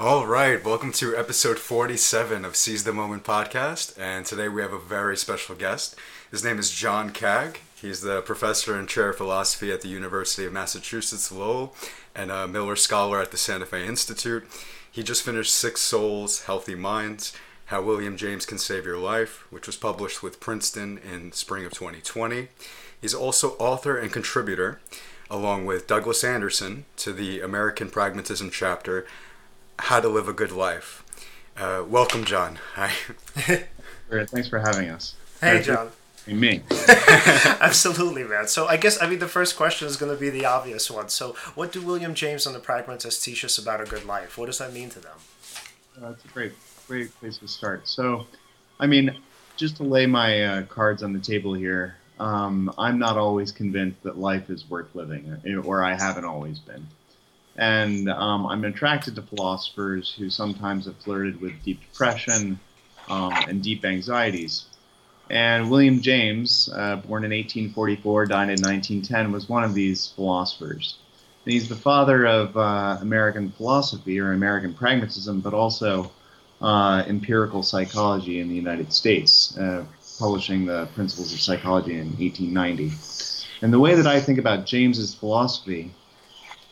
All right, welcome to episode 47 of Seize the Moment podcast. And today we have a very special guest. His name is John Kaag. He's the professor and chair of philosophy at the University of Massachusetts Lowell and a Miller Scholar at the Santa Fe Institute. He just finished Sick Souls, Healthy Minds How William James Can Save Your Life, which was published with Princeton in spring of 2020. He's also author and contributor, along with Douglas Anderson, to the American Pragmatism chapter how to live a good life. Uh, welcome, John. Hi. Thanks for having us. Hey, John. Hey me. Absolutely, man. So I guess I mean the first question is going to be the obvious one. So, what do William James and the Pragmatists teach us about a good life? What does that mean to them? Uh, that's a great, great place to start. So, I mean, just to lay my uh, cards on the table here, um, I'm not always convinced that life is worth living, or I haven't always been. And um, I'm attracted to philosophers who sometimes have flirted with deep depression um, and deep anxieties. And William James, uh, born in 1844, died in 1910, was one of these philosophers. And he's the father of uh, American philosophy or American pragmatism, but also uh, empirical psychology in the United States, uh, publishing the Principles of Psychology in 1890. And the way that I think about James's philosophy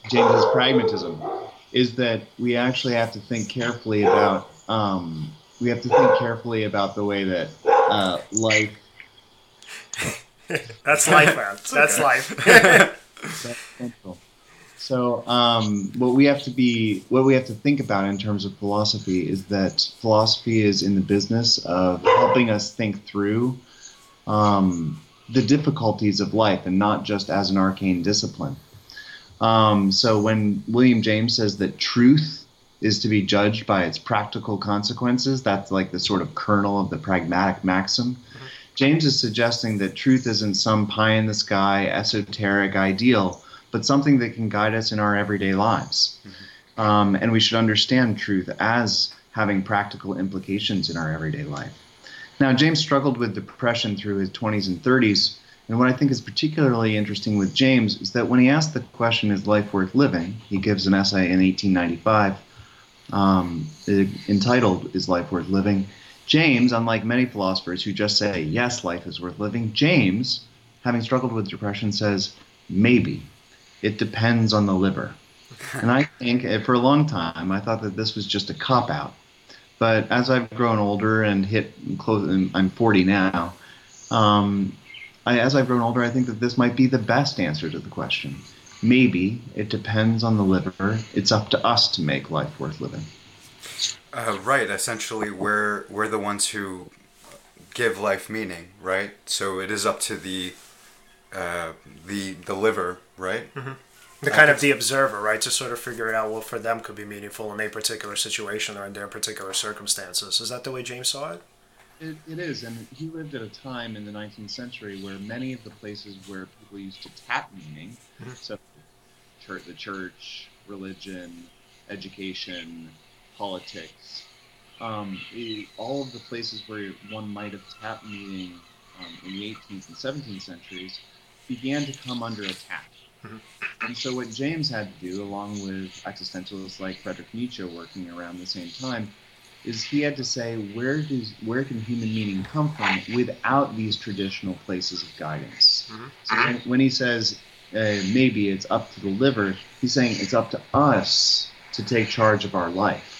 James's pragmatism is that we actually have to think carefully about um, we have to think carefully about the way that uh, life. That's life, man. That's life. so um, what we have to be what we have to think about in terms of philosophy is that philosophy is in the business of helping us think through um, the difficulties of life and not just as an arcane discipline. Um, so when William James says that truth is to be judged by its practical consequences, that's like the sort of kernel of the pragmatic maxim. Mm-hmm. James is suggesting that truth isn't some pie in the sky, esoteric ideal, but something that can guide us in our everyday lives. Mm-hmm. Um, and we should understand truth as having practical implications in our everyday life. Now, James struggled with depression through his 20s and 30s and what I think is particularly interesting with James is that when he asked the question, is life worth living? He gives an essay in 1895 um, entitled, Is Life Worth Living? James, unlike many philosophers who just say, yes, life is worth living, James, having struggled with depression, says, maybe. It depends on the liver. and I think eh, for a long time, I thought that this was just a cop out. But as I've grown older and hit close, I'm 40 now, um, I, as I've grown older, I think that this might be the best answer to the question. Maybe it depends on the liver. It's up to us to make life worth living. Uh, right. Essentially, we're we're the ones who give life meaning, right? So it is up to the uh, the the liver, right? Mm-hmm. The kind of the observer, right, to sort of figure it out what for them could be meaningful in a particular situation or in their particular circumstances. Is that the way James saw it? It, it is, and he lived at a time in the 19th century where many of the places where people used to tap meaning, mm-hmm. so church, the church, religion, education, politics, um, it, all of the places where one might have tapped meaning um, in the 18th and 17th centuries began to come under attack. Mm-hmm. And so, what James had to do, along with existentialists like Friedrich Nietzsche working around the same time, is he had to say where does where can human meaning come from without these traditional places of guidance. Mm-hmm. So when, when, he says uh, maybe it's up to the liver, he's saying it's up to us to take charge of our life.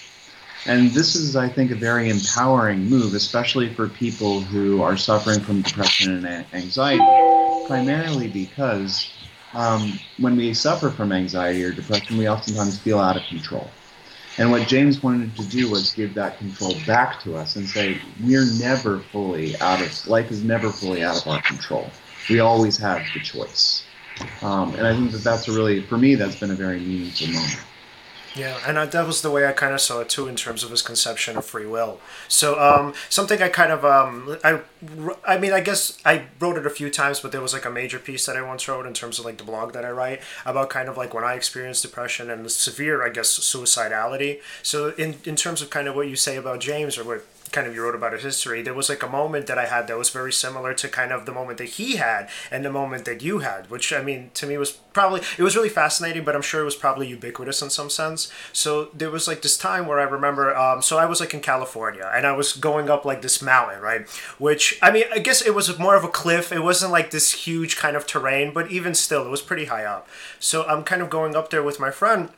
And this is, I think, a very empowering move, especially for people who are suffering from depression and anxiety, primarily because um, when we suffer from anxiety or depression, we oftentimes feel out of control. And what James wanted to do was give that control back to us and say, we're never fully out of, life is never fully out of our control. We always have the choice. Um, and I think that that's a really, for me, that's been a very meaningful moment. Yeah, and that was the way I kind of saw it too in terms of his conception of free will. So um, something I kind of um, I I mean I guess I wrote it a few times, but there was like a major piece that I once wrote in terms of like the blog that I write about kind of like when I experienced depression and the severe I guess suicidality. So in in terms of kind of what you say about James or what kind of you wrote about his history, there was like a moment that I had that was very similar to kind of the moment that he had and the moment that you had, which I mean to me was probably it was really fascinating, but I'm sure it was probably ubiquitous in some sense. So there was like this time where I remember, um, so I was like in California and I was going up like this mountain, right? Which I mean, I guess it was more of a cliff. It wasn't like this huge kind of terrain, but even still, it was pretty high up. So I'm kind of going up there with my friend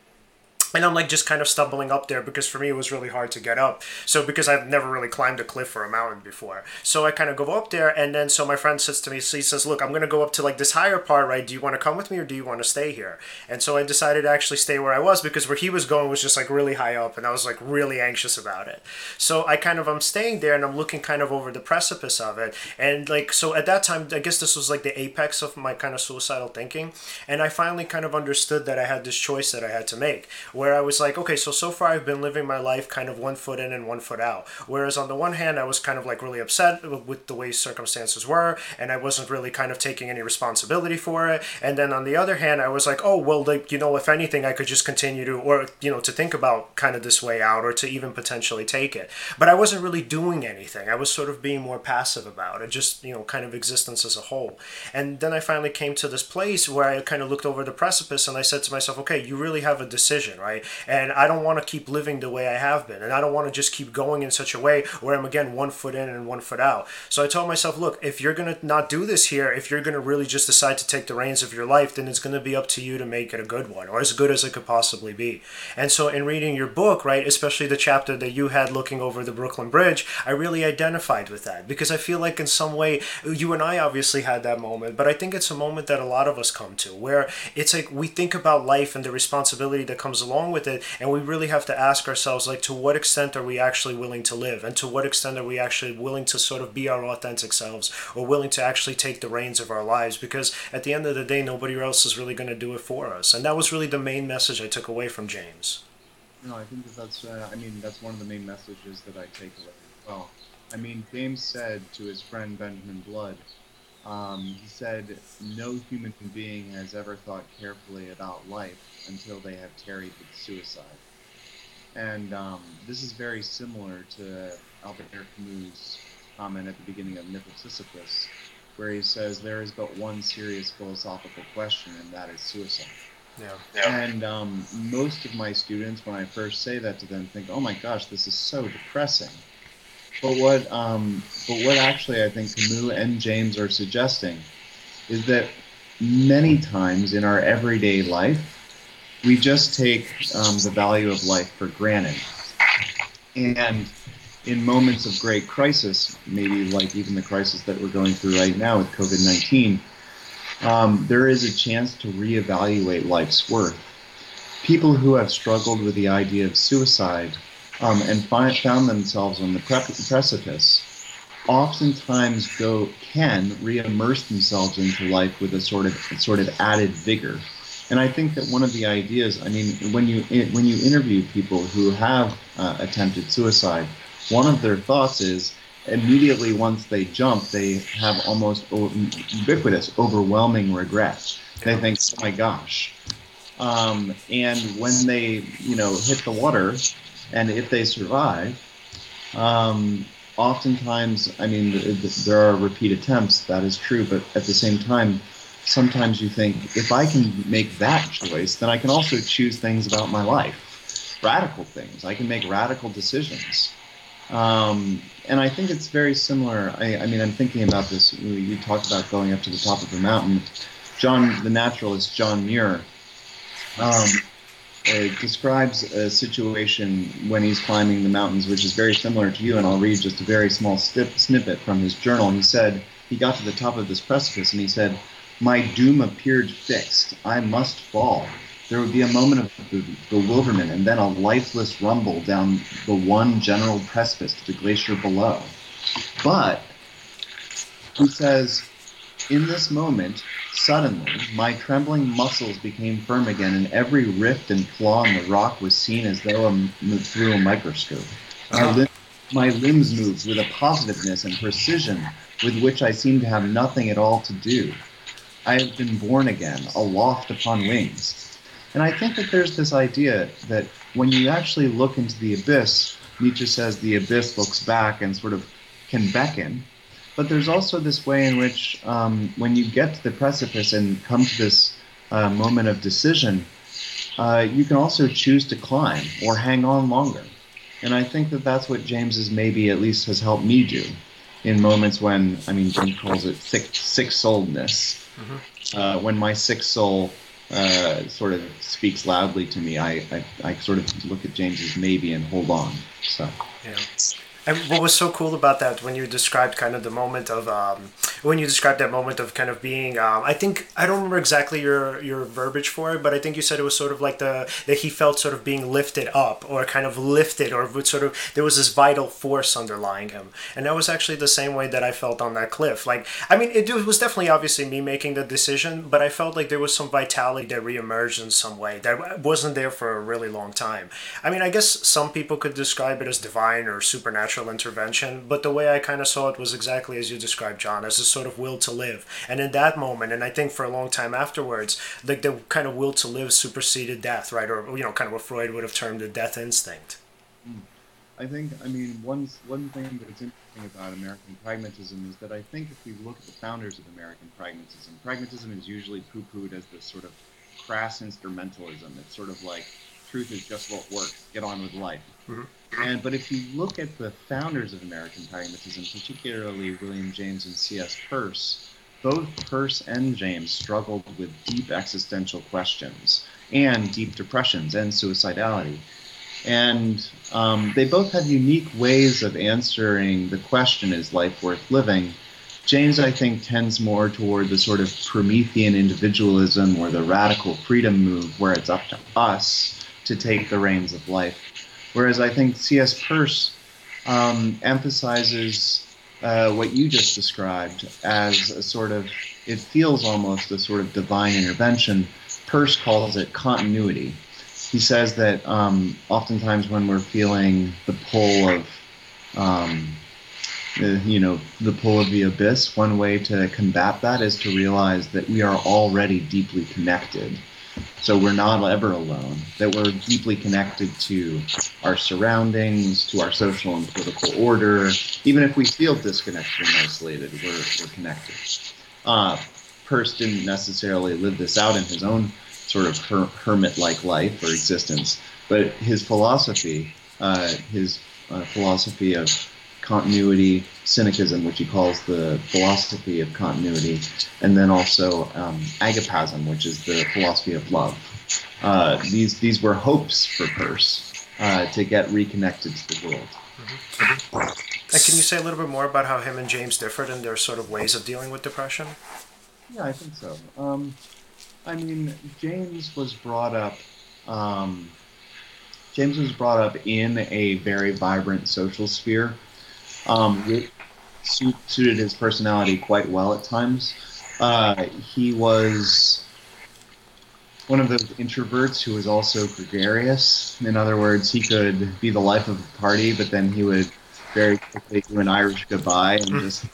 and I'm like just kind of stumbling up there because for me it was really hard to get up. So because I've never really climbed a cliff or a mountain before, so I kind of go up there, and then so my friend says to me, so he says, "Look, I'm gonna go up to like this higher part, right? Do you want to come with me or do you want to stay here?" And so I decided to actually stay where I was because where he was going was just like really high up, and I was like really anxious about it. So I kind of I'm staying there and I'm looking kind of over the precipice of it, and like so at that time I guess this was like the apex of my kind of suicidal thinking, and I finally kind of understood that I had this choice that I had to make where I was like, okay, so so far I've been living my life kind of one foot in and one foot out. Whereas on the one hand, I was kind of like really upset with the way circumstances were, and I wasn't really kind of taking any responsibility for it. And then on the other hand, I was like, oh well, like you know, if anything, I could just continue to, or you know, to think about kind of this way out, or to even potentially take it. But I wasn't really doing anything. I was sort of being more passive about it, just you know, kind of existence as a whole. And then I finally came to this place where I kind of looked over the precipice and I said to myself, okay, you really have a decision, right? And I don't want to keep living the way I have been. And I don't want to just keep going in such a way where I'm again one foot in and one foot out. So I told myself, look, if you're going to not do this here, if you're going to really just decide to take the reins of your life, then it's going to be up to you to make it a good one or as good as it could possibly be. And so in reading your book, right, especially the chapter that you had looking over the Brooklyn Bridge, I really identified with that because I feel like in some way, you and I obviously had that moment, but I think it's a moment that a lot of us come to where it's like we think about life and the responsibility that comes along with it and we really have to ask ourselves like to what extent are we actually willing to live? And to what extent are we actually willing to sort of be our authentic selves or willing to actually take the reins of our lives? Because at the end of the day nobody else is really going to do it for us. And that was really the main message i took away from james. No i think that that's uh, i mean that's one of the main messages that i take away. Well i mean james said to his friend benjamin blood um, he said, No human being has ever thought carefully about life until they have tarried with suicide. And um, this is very similar to Albert Camus' comment at the beginning of Myth of Sisyphus, where he says there is but one serious philosophical question, and that is suicide. Yeah. yeah. And um, most of my students, when I first say that to them, think, "Oh my gosh, this is so depressing." But what, um, but what actually I think Camus and James are suggesting is that many times in our everyday life, we just take um, the value of life for granted. And in moments of great crisis, maybe like even the crisis that we're going through right now with COVID 19, um, there is a chance to reevaluate life's worth. People who have struggled with the idea of suicide um, and found themselves on the precipice oftentimes go can re-immerse themselves into life with a sort of sort of added vigor and I think that one of the ideas, I mean, when you when you interview people who have uh, attempted suicide, one of their thoughts is immediately once they jump, they have almost ubiquitous, overwhelming regret. They think, "Oh my gosh!" Um, and when they, you know, hit the water, and if they survive, um, oftentimes, I mean, there are repeat attempts. That is true, but at the same time, sometimes you think, if I can make that choice, then I can also choose things about my life, radical things. I can make radical decisions. Um, and I think it's very similar. I, I, mean, I'm thinking about this. You talked about going up to the top of the mountain. John, the naturalist John Muir, um, uh, describes a situation when he's climbing the mountains, which is very similar to you. And I'll read just a very small snippet from his journal. He said he got to the top of this precipice, and he said, my doom appeared fixed. I must fall. There would be a moment of bewilderment and then a lifeless rumble down the one general precipice to the glacier below. But, he says, in this moment, suddenly, my trembling muscles became firm again, and every rift and flaw in the rock was seen as though a, through a microscope. My, ah. lim- my limbs moved with a positiveness and precision with which I seemed to have nothing at all to do. I have been born again, aloft upon wings. And I think that there's this idea that when you actually look into the abyss, Nietzsche says the abyss looks back and sort of can beckon. But there's also this way in which, um, when you get to the precipice and come to this uh, moment of decision, uh, you can also choose to climb or hang on longer. And I think that that's what James is maybe at least has helped me do in moments when, I mean, James calls it sick, sick-souledness. Mm-hmm. Uh, when my sick soul uh, sort of speaks loudly to me, I, I, I, sort of look at James's maybe and hold on. So. Yeah. And what was so cool about that when you described kind of the moment of um, when you described that moment of kind of being um, I think I don't remember exactly your your verbiage for it, but I think you said it was sort of like the that he felt sort of being lifted up or kind of lifted or would sort of there was this vital force underlying him, and that was actually the same way that I felt on that cliff. Like I mean, it was definitely obviously me making the decision, but I felt like there was some vitality that reemerged in some way that wasn't there for a really long time. I mean, I guess some people could describe it as divine or supernatural supernatural intervention, but the way I kind of saw it was exactly as you described, John, as a sort of will to live. And in that moment, and I think for a long time afterwards, like the kind of will to live superseded death, right? Or, you know, kind of what Freud would have termed the death instinct. Mm. I think, I mean, one, one thing that's interesting about American pragmatism is that I think if we look at the founders of American pragmatism, pragmatism is usually poo pooed as this sort of crass instrumentalism. It's sort of like truth is just what works, get on with life. Mm-hmm. And but if you look at the founders of American pragmatism, particularly William James and C.S. Peirce, both Peirce and James struggled with deep existential questions and deep depressions and suicidality. And um, they both had unique ways of answering the question is life worth living? James, I think, tends more toward the sort of Promethean individualism or the radical freedom move where it's up to us to take the reins of life. Whereas I think C.S. Peirce um, emphasizes uh, what you just described as a sort of, it feels almost a sort of divine intervention. Peirce calls it continuity. He says that um, oftentimes when we're feeling the pull of, um, the, you know, the pull of the abyss, one way to combat that is to realize that we are already deeply connected so we're not ever alone, that we're deeply connected to our surroundings, to our social and political order. Even if we feel disconnected and isolated, we're, we're connected. Uh, Peirce didn't necessarily live this out in his own sort of her- hermit like life or existence, but his philosophy, uh, his uh, philosophy of continuity, synechism, which he calls the philosophy of continuity, and then also um, agapism, which is the philosophy of love. Uh, these these were hopes for Peirce uh, to get reconnected to the world. Mm-hmm. Can you say a little bit more about how him and James differed in their sort of ways of dealing with depression? Yeah, I think so. Um, I mean, James was brought up. Um, James was brought up in a very vibrant social sphere um, it suited his personality quite well at times. Uh, he was one of those introverts who was also gregarious. In other words, he could be the life of the party, but then he would very quickly do an Irish goodbye and mm. just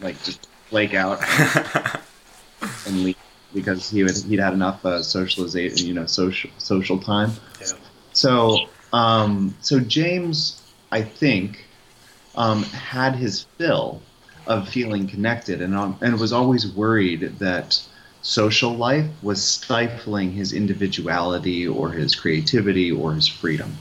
like just flake out and leave because he would he'd had enough uh, socialization, you know, social social time. Yeah. So um, so James, I think, um, had his fill of feeling connected and, um, and was always worried that social life was stifling his individuality or his creativity or his freedom.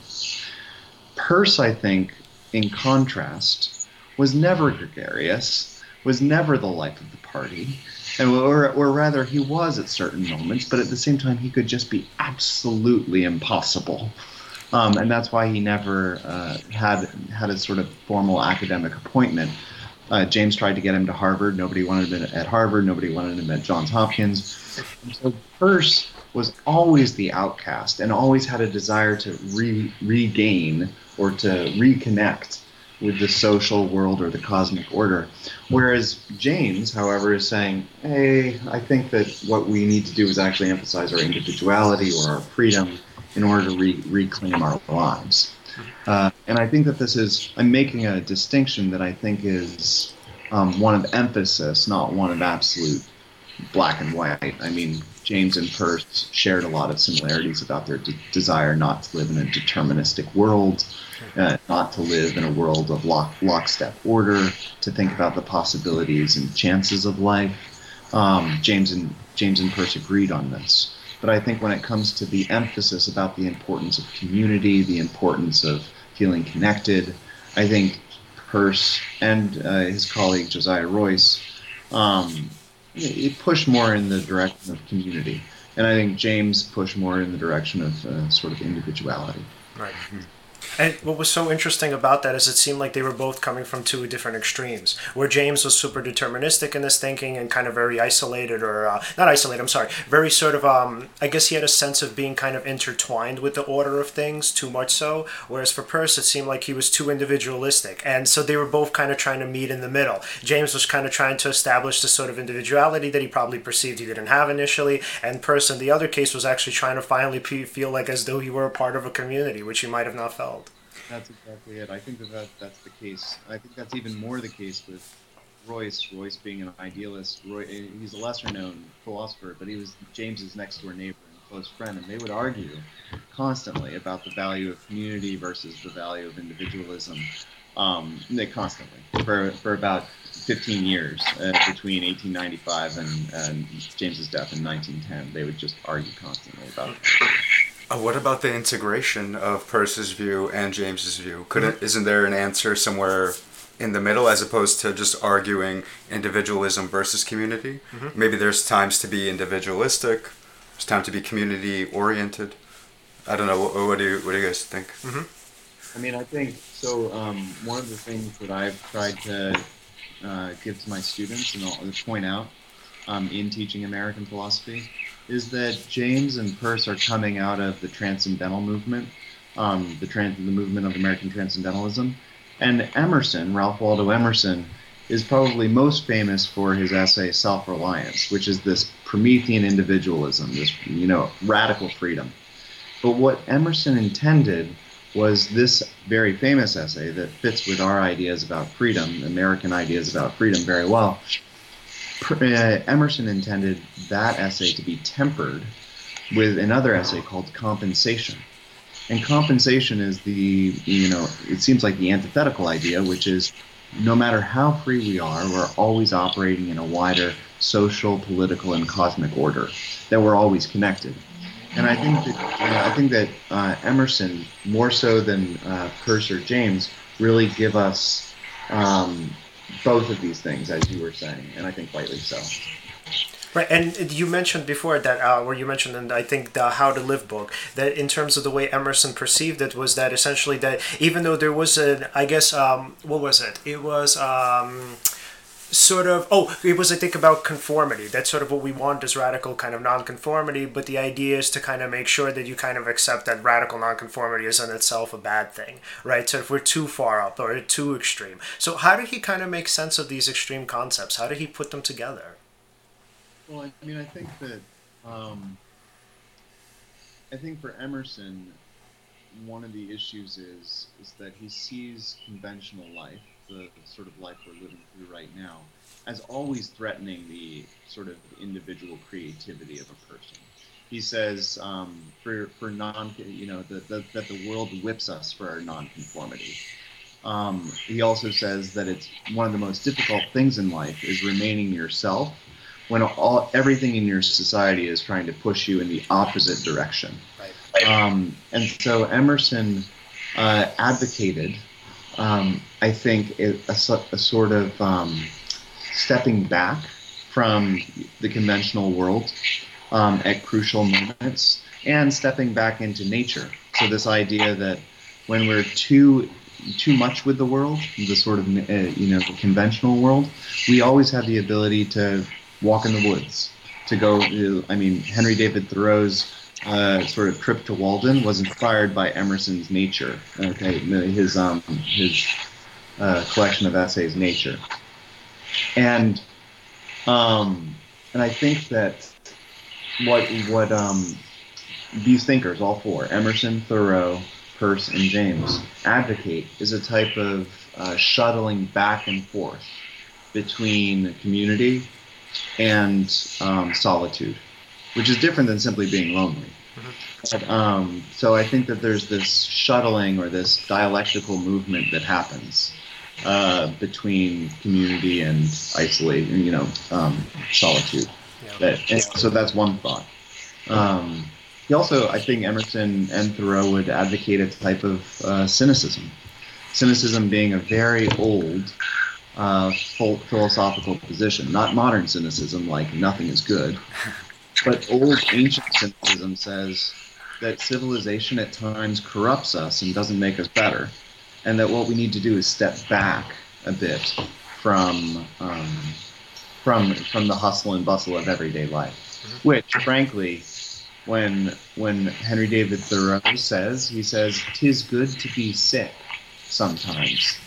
Peirce, I think, in contrast, was never gregarious, was never the life of the party, and or, or rather, he was at certain moments, but at the same time, he could just be absolutely impossible. Um, and that's why he never uh, had had a sort of formal academic appointment. Uh, James tried to get him to Harvard. Nobody wanted him at Harvard. Nobody wanted him at Johns Hopkins. And so Peirce was always the outcast and always had a desire to re- regain or to reconnect with the social world or the cosmic order. Whereas James, however, is saying, hey, I think that what we need to do is actually emphasize our individuality or our freedom in order to re- reclaim our lives. Uh, and I think that this is, I'm making a distinction that I think is um, one of emphasis, not one of absolute black and white. I mean, James and Peirce shared a lot of similarities about their de- desire not to live in a deterministic world, uh, not to live in a world of lock, lockstep order, to think about the possibilities and chances of life. Um, James and James and Peirce agreed on this. But I think when it comes to the emphasis about the importance of community, the importance of feeling connected, I think Peirce and uh, his colleague Josiah Royce um, it pushed more in the direction of community, and I think James pushed more in the direction of uh, sort of individuality. Right. And what was so interesting about that is it seemed like they were both coming from two different extremes. Where James was super deterministic in his thinking and kind of very isolated, or uh, not isolated, I'm sorry, very sort of, um, I guess he had a sense of being kind of intertwined with the order of things, too much so. Whereas for Peirce, it seemed like he was too individualistic. And so they were both kind of trying to meet in the middle. James was kind of trying to establish the sort of individuality that he probably perceived he didn't have initially. And Peirce, in the other case, was actually trying to finally feel like as though he were a part of a community, which he might have not felt. That's exactly it. I think that, that that's the case. I think that's even more the case with Royce. Royce being an idealist. Roy, he's a lesser known philosopher, but he was James's next door neighbor and close friend, and they would argue constantly about the value of community versus the value of individualism. Um, they constantly for for about 15 years uh, between 1895 and, and James's death in 1910. They would just argue constantly about. It. Uh, what about the integration of Peirce's view and James's view? Could mm-hmm. isn't there an answer somewhere in the middle as opposed to just arguing individualism versus community? Mm-hmm. Maybe there's times to be individualistic. There's time to be community oriented. I don't know. What, what, do you What do you guys think? Mm-hmm. I mean, I think so. Um, one of the things that I've tried to uh, give to my students and I'll point out um, in teaching American philosophy is that James and Peirce are coming out of the transcendental movement, um, the, trans- the movement of American transcendentalism. And Emerson, Ralph Waldo Emerson, is probably most famous for his essay Self-Reliance, which is this Promethean individualism, this you know radical freedom. But what Emerson intended was this very famous essay that fits with our ideas about freedom, American ideas about freedom very well, Emerson intended that essay to be tempered with another essay called Compensation. And compensation is the, you know, it seems like the antithetical idea, which is no matter how free we are, we're always operating in a wider social, political, and cosmic order, that we're always connected. And I think that, you know, I think that uh, Emerson, more so than uh, Peirce or James, really give us um, both of these things, as you were saying, and I think rightly so. Right, and you mentioned before that, uh, where you mentioned and I think the How to Live book, that in terms of the way Emerson perceived it was that essentially that even though there was an, I guess, um, what was it? It was. Um, sort of oh it was i think about conformity. That's sort of what we want is radical kind of nonconformity but the idea is to kind of make sure that you kind of accept that radical nonconformity is in itself a bad thing right? So if we're too far up or too extreme. So how did he kind of make sense of these extreme concepts? How did he put them together? Well i mean i think that um, i think for emerson one of the issues is is that he sees conventional life the sort of life we're living through right now as always threatening the sort of individual creativity of a person. He says um, for for non you know the, the, that the world whips us for our nonconformity. Um, he also says that it's one of the most difficult things in life is remaining yourself when all everything in your society is trying to push you in the opposite direction. Right. Um, and so Emerson uh, advocated um, I think, a, a, a sort of um, stepping back from the conventional world um, at crucial moments and stepping back into nature. So this idea that when we're too too much with the world, the sort of uh, you know conventional world, we always have the ability to walk in the woods, to go. I mean, Henry David Thoreau's uh, sort of trip to Walden was inspired by Emerson's Nature. Okay, his um, his uh, collection of essays, Nature, and um, and I think that what what um, these thinkers, all four, Emerson, Thoreau, Peirce, and James, advocate is a type of uh, shuttling back and forth between community and um, solitude which is different than simply being lonely. But, um, so I think that there's this shuttling or this dialectical movement that happens uh, between community and isolation, you know, um, solitude. Yeah. That, and so that's one thought. Um, he also, I think, Emerson and Thoreau would advocate a type of uh, cynicism. Cynicism being a very old uh, ph- philosophical position, not modern cynicism, like nothing is good, but old ancient cynicism says that civilization at times corrupts us and doesn't make us better, and that what we need to do is step back a bit from um, from from the hustle and bustle of everyday life, which, frankly, when when Henry David Thoreau says, he says, "Tis good to be sick sometimes."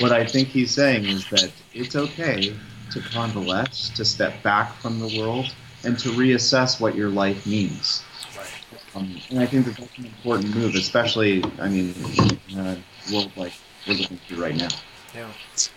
What I think he's saying is that it's okay to convalesce, to step back from the world, and to reassess what your life means. Um, and I think that that's an important move, especially, I mean, in a world like we're living through right now. Yeah,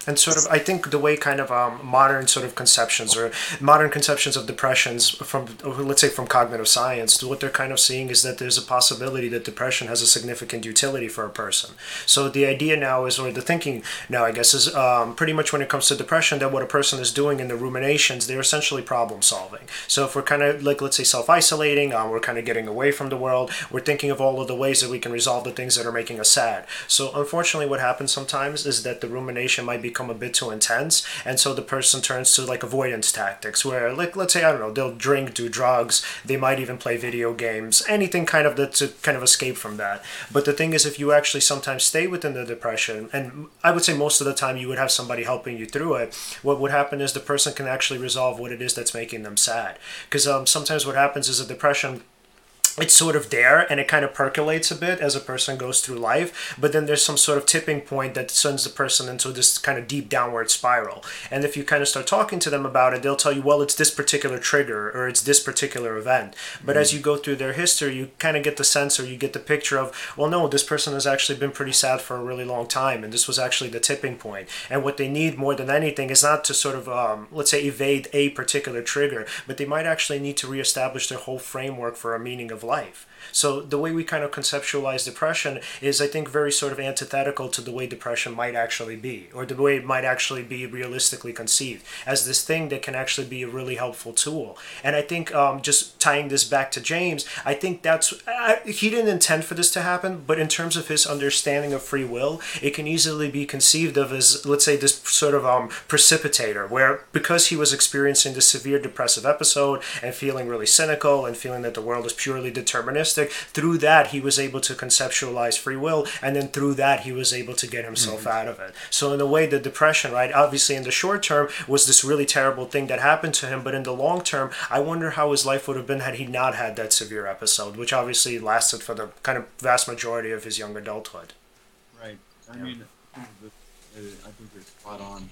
and sort of, I think the way kind of um, modern sort of conceptions or modern conceptions of depressions from, let's say, from cognitive science, what they're kind of seeing is that there's a possibility that depression has a significant utility for a person. So the idea now is, or the thinking now, I guess, is um, pretty much when it comes to depression, that what a person is doing in the ruminations, they're essentially problem solving. So if we're kind of like, let's say, self isolating, um, we're kind of getting away from the world, we're thinking of all of the ways that we can resolve the things that are making us sad. So unfortunately, what happens sometimes is that the rumination might become a bit too intense and so the person turns to like avoidance tactics where like let's say i don't know they'll drink do drugs they might even play video games anything kind of that to kind of escape from that. But the thing is if you actually sometimes stay within the depression and i would say most of the time you would have somebody helping you through it what would happen is the person can actually resolve what it is that's making them sad. Because um, sometimes what happens is a depression it's sort of there and it kind of percolates a bit as a person goes through life but then there's some sort of tipping point that sends the person into this kind of deep downward spiral. And if you kind of start talking to them about it they'll tell you well it's this particular trigger or it's this particular event. But mm-hmm. as you go through their history you kind of get the sense or you get the picture of well no this person has actually been pretty sad for a really long time and this was actually the tipping point. And what they need more than anything is not to sort of um, let's say evade a particular trigger but they might actually need to reestablish their whole framework for a meaning of life. So the way we kind of conceptualize depression is, I think, very sort of antithetical to the way depression might actually be, or the way it might actually be realistically conceived as this thing that can actually be a really helpful tool. And I think um, just tying this back to James, I think that's I, he didn't intend for this to happen, but in terms of his understanding of free will, it can easily be conceived of as, let's say, this sort of um, precipitator, where because he was experiencing this severe depressive episode and feeling really cynical and feeling that the world is purely deterministic through that he was able to conceptualize free will and then through that he was able to get himself mm-hmm. out of it. So in a way the depression right obviously in the short term was this really terrible thing that happened to him but in the long term i wonder how his life would have been had he not had that severe episode which obviously lasted for the kind of vast majority of his young adulthood. Right. I yeah. mean i think you're spot on.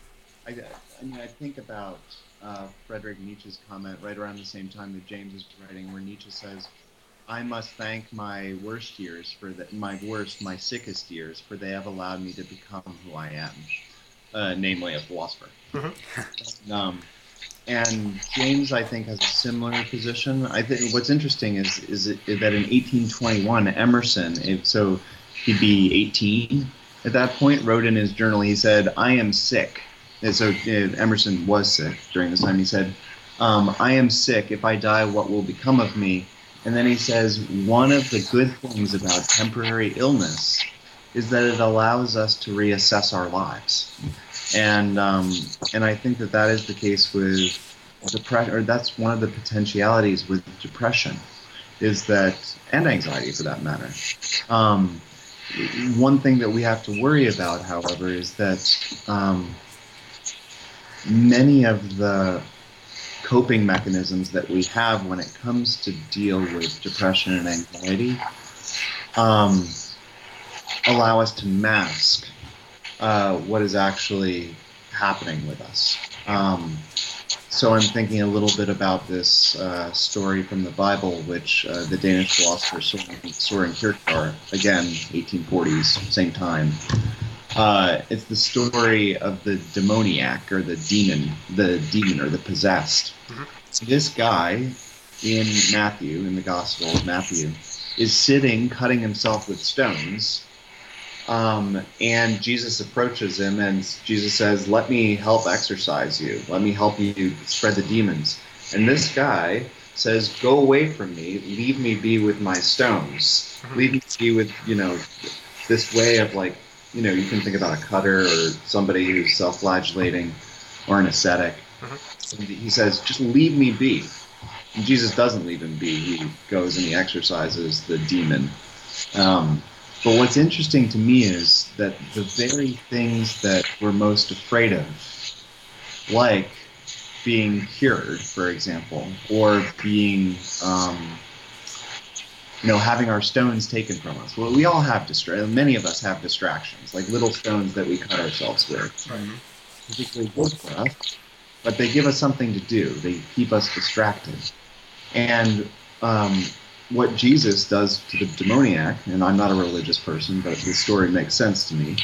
I, I mean i think about uh, Friedrich Nietzsche's comment right around the same time that James is writing, where Nietzsche says, I must thank my worst years for the, my worst, my sickest years, for they have allowed me to become who I am, uh, namely a philosopher. Mm-hmm. um, and James, I think, has a similar position. I think what's interesting is is it, that in 1821, Emerson, it, so he'd be 18 at that point, wrote in his journal. He said, "I am sick." And so uh, Emerson was sick during this time. He said, um, "I am sick. If I die, what will become of me?" And then he says, one of the good things about temporary illness is that it allows us to reassess our lives. And um, and I think that that is the case with depression, or that's one of the potentialities with depression, is that and anxiety for that matter. Um, one thing that we have to worry about, however, is that um, many of the coping mechanisms that we have when it comes to deal with depression and anxiety um, allow us to mask uh, what is actually happening with us. Um, so I'm thinking a little bit about this uh, story from the Bible, which uh, the Danish philosopher Soren Kierkegaard, again, 1840s, same time. Uh, it's the story of the demoniac or the demon, the demon or the possessed. Mm-hmm. So this guy in Matthew, in the Gospel of Matthew, is sitting cutting himself with stones. Um, and Jesus approaches him, and Jesus says, Let me help exorcise you. Let me help you spread the demons. And this guy says, Go away from me. Leave me be with my stones. Leave me be with, you know, this way of like, you know, you can think about a cutter or somebody who's self flagellating or an ascetic. And He says, Just leave me be. And Jesus doesn't leave him be. He goes and he exorcises the demon. Um, but what's interesting to me is that the very things that we're most afraid of, like being cured, for example, or being, um, you know, having our stones taken from us. Well, we all have distractions. Many of us have distractions, like little stones that we cut ourselves with. Particularly good for us, but they give us something to do. They keep us distracted. And um, what Jesus does to the demoniac, and I'm not a religious person, but the story makes sense to me,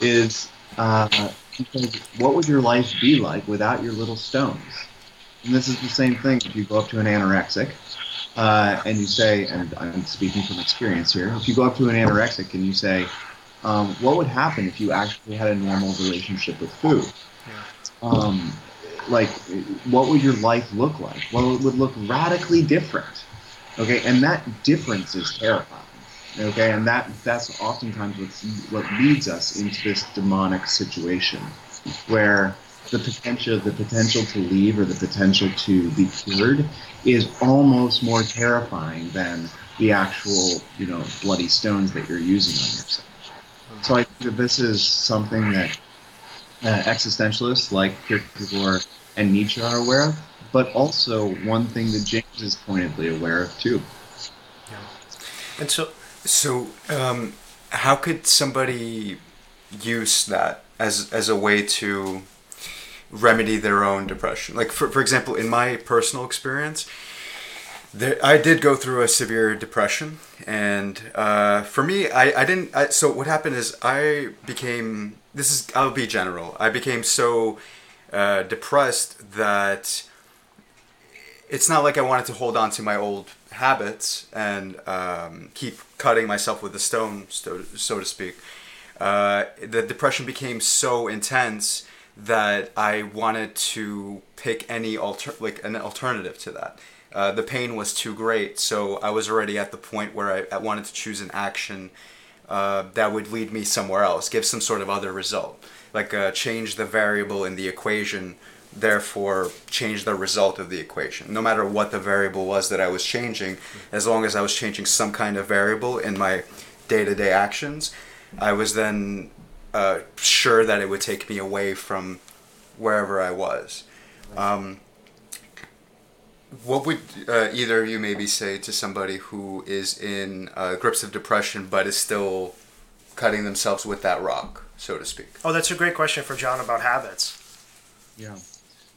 is uh, he says, what would your life be like without your little stones? And this is the same thing if you go up to an anorexic uh, and you say, and I'm speaking from experience here, if you go up to an anorexic and you say, um, what would happen if you actually had a normal relationship with food? Um, like, what would your life look like? Well, it would look radically different. Okay, and that difference is terrifying. Okay, and that that's oftentimes what's, what leads us into this demonic situation, where the potential the potential to leave or the potential to be cured is almost more terrifying than the actual you know bloody stones that you're using on yourself. So I think that this is something that uh, existentialists like Kierkegaard and Nietzsche are aware of, but also one thing that James is pointedly aware of too. Yeah. And so, So, um, how could somebody use that as as a way to remedy their own depression? Like, for for example, in my personal experience, there, I did go through a severe depression, and uh, for me, I I didn't. I, so what happened is I became. This is I'll be general. I became so uh, depressed that it's not like I wanted to hold on to my old habits and um, keep cutting myself with a stone, so, so to speak. Uh, the depression became so intense that I wanted to pick any alter like an alternative to that. Uh, the pain was too great, so I was already at the point where I, I wanted to choose an action uh, that would lead me somewhere else, give some sort of other result, like uh, change the variable in the equation therefore change the result of the equation. No matter what the variable was that I was changing, as long as I was changing some kind of variable in my day to day actions, I was then uh, sure that it would take me away from wherever I was. Um, what would uh, either of you maybe say to somebody who is in uh, grips of depression but is still cutting themselves with that rock, so to speak? oh, that's a great question for John about habits. Yeah,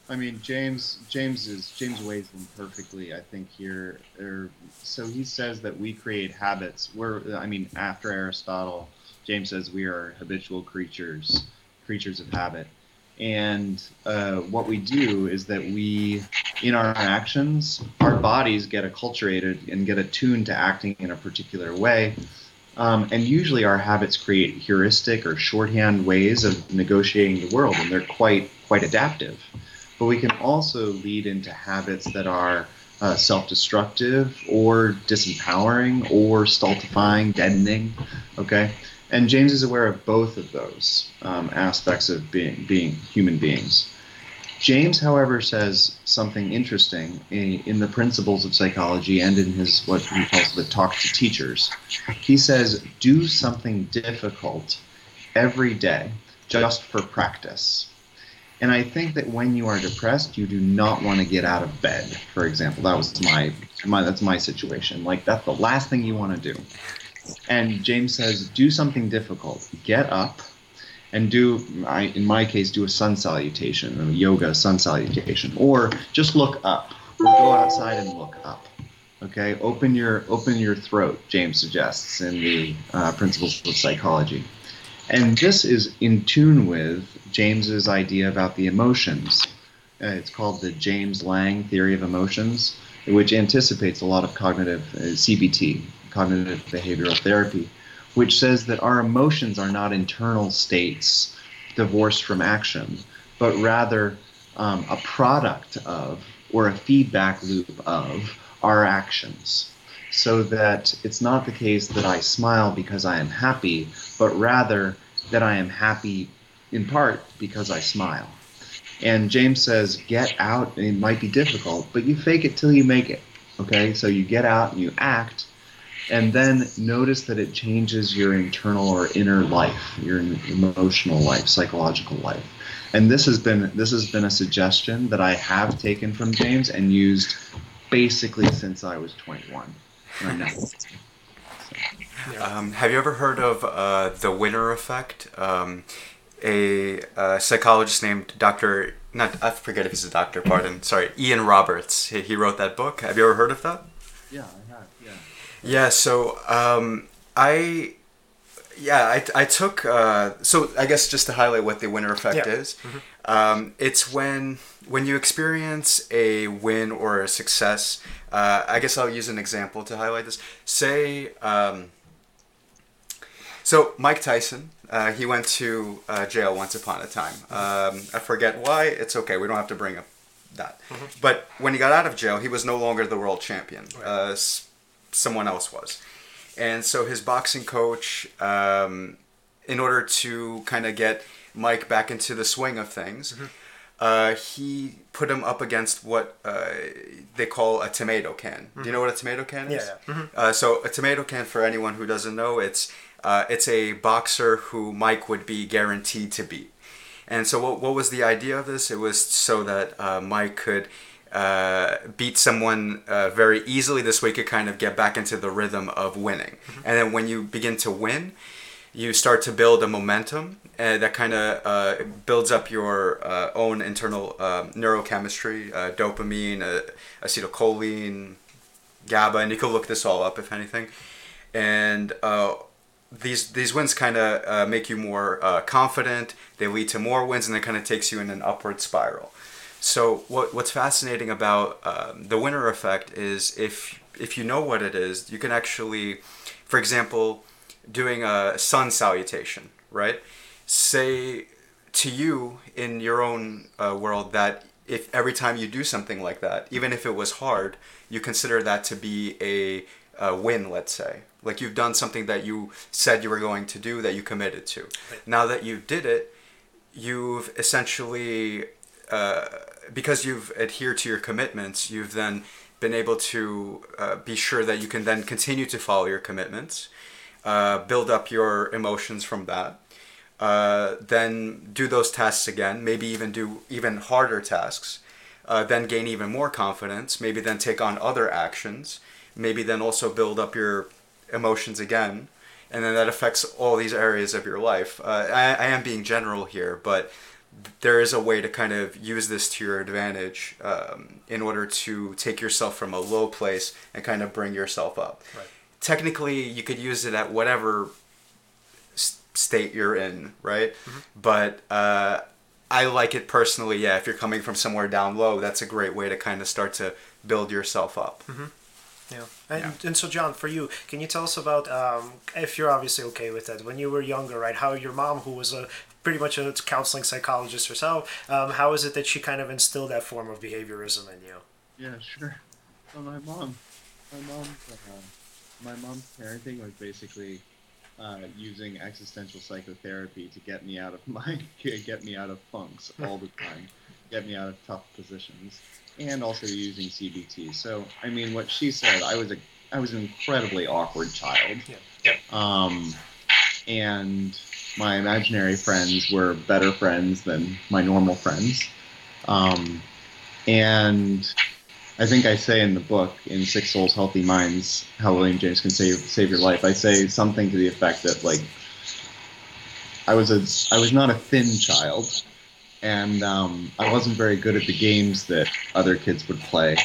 I mean James. James is James weighs in perfectly. I think here. Or, so he says that we create habits. We're. I mean, after Aristotle, James says we are habitual creatures, creatures of habit. And uh, what we do is that we, in our actions, our bodies get acculturated and get attuned to acting in a particular way. Um, and usually our habits create heuristic or shorthand ways of negotiating the world, and they're quite quite adaptive. But we can also lead into habits that are uh, self-destructive or disempowering or stultifying, deadening. Okay, and James is aware of both of those um, aspects of being being human beings. James, however, says something interesting in, in the principles of psychology and in his what he calls the talk to teachers. He says, do something difficult every day just for practice. And I think that when you are depressed, you do not want to get out of bed. For example, that was my, my that's my situation. Like that's the last thing you want to do. And James says, do something difficult. Get up and do, I, in my case, do a sun salutation, a yoga sun salutation, or just look up, or go outside and look up. Okay, open your open your throat. James suggests in the uh, Principles of Psychology, and this is in tune with James's idea about the emotions. Uh, it's called the James Lange theory of emotions. which anticipates a lot of cognitive uh, CBT, cognitive behavioral therapy, which says that our emotions are not internal states divorced from action, but rather um, a product of or a feedback loop of our actions. So that it's not the case that I smile because I am happy, but rather that I am happy in part because I smile. And James says, get out. and It might be difficult, but you fake it till you make it. Okay, so you get out and you act, and then notice that it changes your internal or inner life, your emotional life, psychological life. And this has been this has been a suggestion that I have taken from James and used basically since I was 21. Um, have you ever heard of uh, the winner effect? Um, a, a, psychologist named Dr. Not I forget if he's a doctor. Pardon. Sorry, Ian Roberts. He, he wrote that book. Have you ever heard of that? Yeah, I have. Yeah. So um, I yeah, I, I took, uh, so I guess just to highlight what the winner effect yeah. is, mm-hmm. um, it's when, when you experience a win or a success, uh, I guess I'll use an example to highlight this. Say, um, so Mike Tyson, uh, he went to uh, jail once upon a time. Um, I forget why. It's okay. We don't have to bring up that. Mm-hmm. But when he got out of jail, he was no longer the world champion. Right. Uh, someone else was. And so his boxing coach, um, in order to kind of get Mike back into the swing of things, mm-hmm. uh, he put him up against what uh, they call a tomato can. Mm-hmm. Do you mm-hmm. know what a tomato can is? Yeah. Mm-hmm. Uh, so a tomato can, for anyone who doesn't know, it's uh, it's a boxer who Mike would be guaranteed to beat. And so what, what was the idea of this? It was so that uh, Mike could uh, beat someone uh, very easily this way could kind of get back into the rhythm of winning. Mm-hmm. And then when you begin to win, you start to build a momentum uh, that kind of uh, builds up your uh, own internal um, neurochemistry, uh, dopamine, acetylcholine, GABA, and you can look this all up if anything. And these these wins kind of make you more confident. They lead to more wins, and it kind of takes you in an upward spiral. So what what's fascinating about um, the winner effect is if if you know what it is, you can actually, for example, doing a sun salutation, right? Say to you in your own uh, world that if every time you do something like that, even if it was hard, you consider that to be a, a win, let's say. Like you've done something that you said you were going to do that you committed to. Right. Now that you did it, you've essentially uh, because you've adhered to your commitments, you've then been able to uh, be sure that you can then continue to follow your commitments, uh, build up your emotions from that, uh, then do those tasks again, maybe even do even harder tasks, uh, then gain even more confidence, maybe then take on other actions, maybe then also build up your emotions again, and then that affects all these areas of your life. Uh, I, I am being general here, but there is a way to kind of use this to your advantage um, in order to take yourself from a low place and kind of bring yourself up. Right. Technically, you could use it at whatever state you're in, right? Mm-hmm. But uh, I like it personally. Yeah, if you're coming from somewhere down low, that's a great way to kind of start to build yourself up. Mm-hmm. Yeah. And, yeah. and so, John, for you, can you tell us about, um, if you're obviously okay with it, when you were younger, right, how your mom, who was a pretty much a counseling psychologist herself. Um, how is it that she kind of instilled that form of behaviorism in you? Yeah, sure. Well, my mom, my mom's, uh, my mom's parenting was basically uh, using existential psychotherapy to get me out of my, get me out of funks all the time, get me out of tough positions, and also using CBT. So, I mean, what she said, I was a, I was an incredibly awkward child. Yeah. yeah. Um, and my imaginary friends were better friends than my normal friends. Um, and I think I say in the book, in Sick Souls, Healthy Minds, how William James can save save your life. I say something to the effect that like I was a I was not a thin child, and um, I wasn't very good at the games that other kids would play.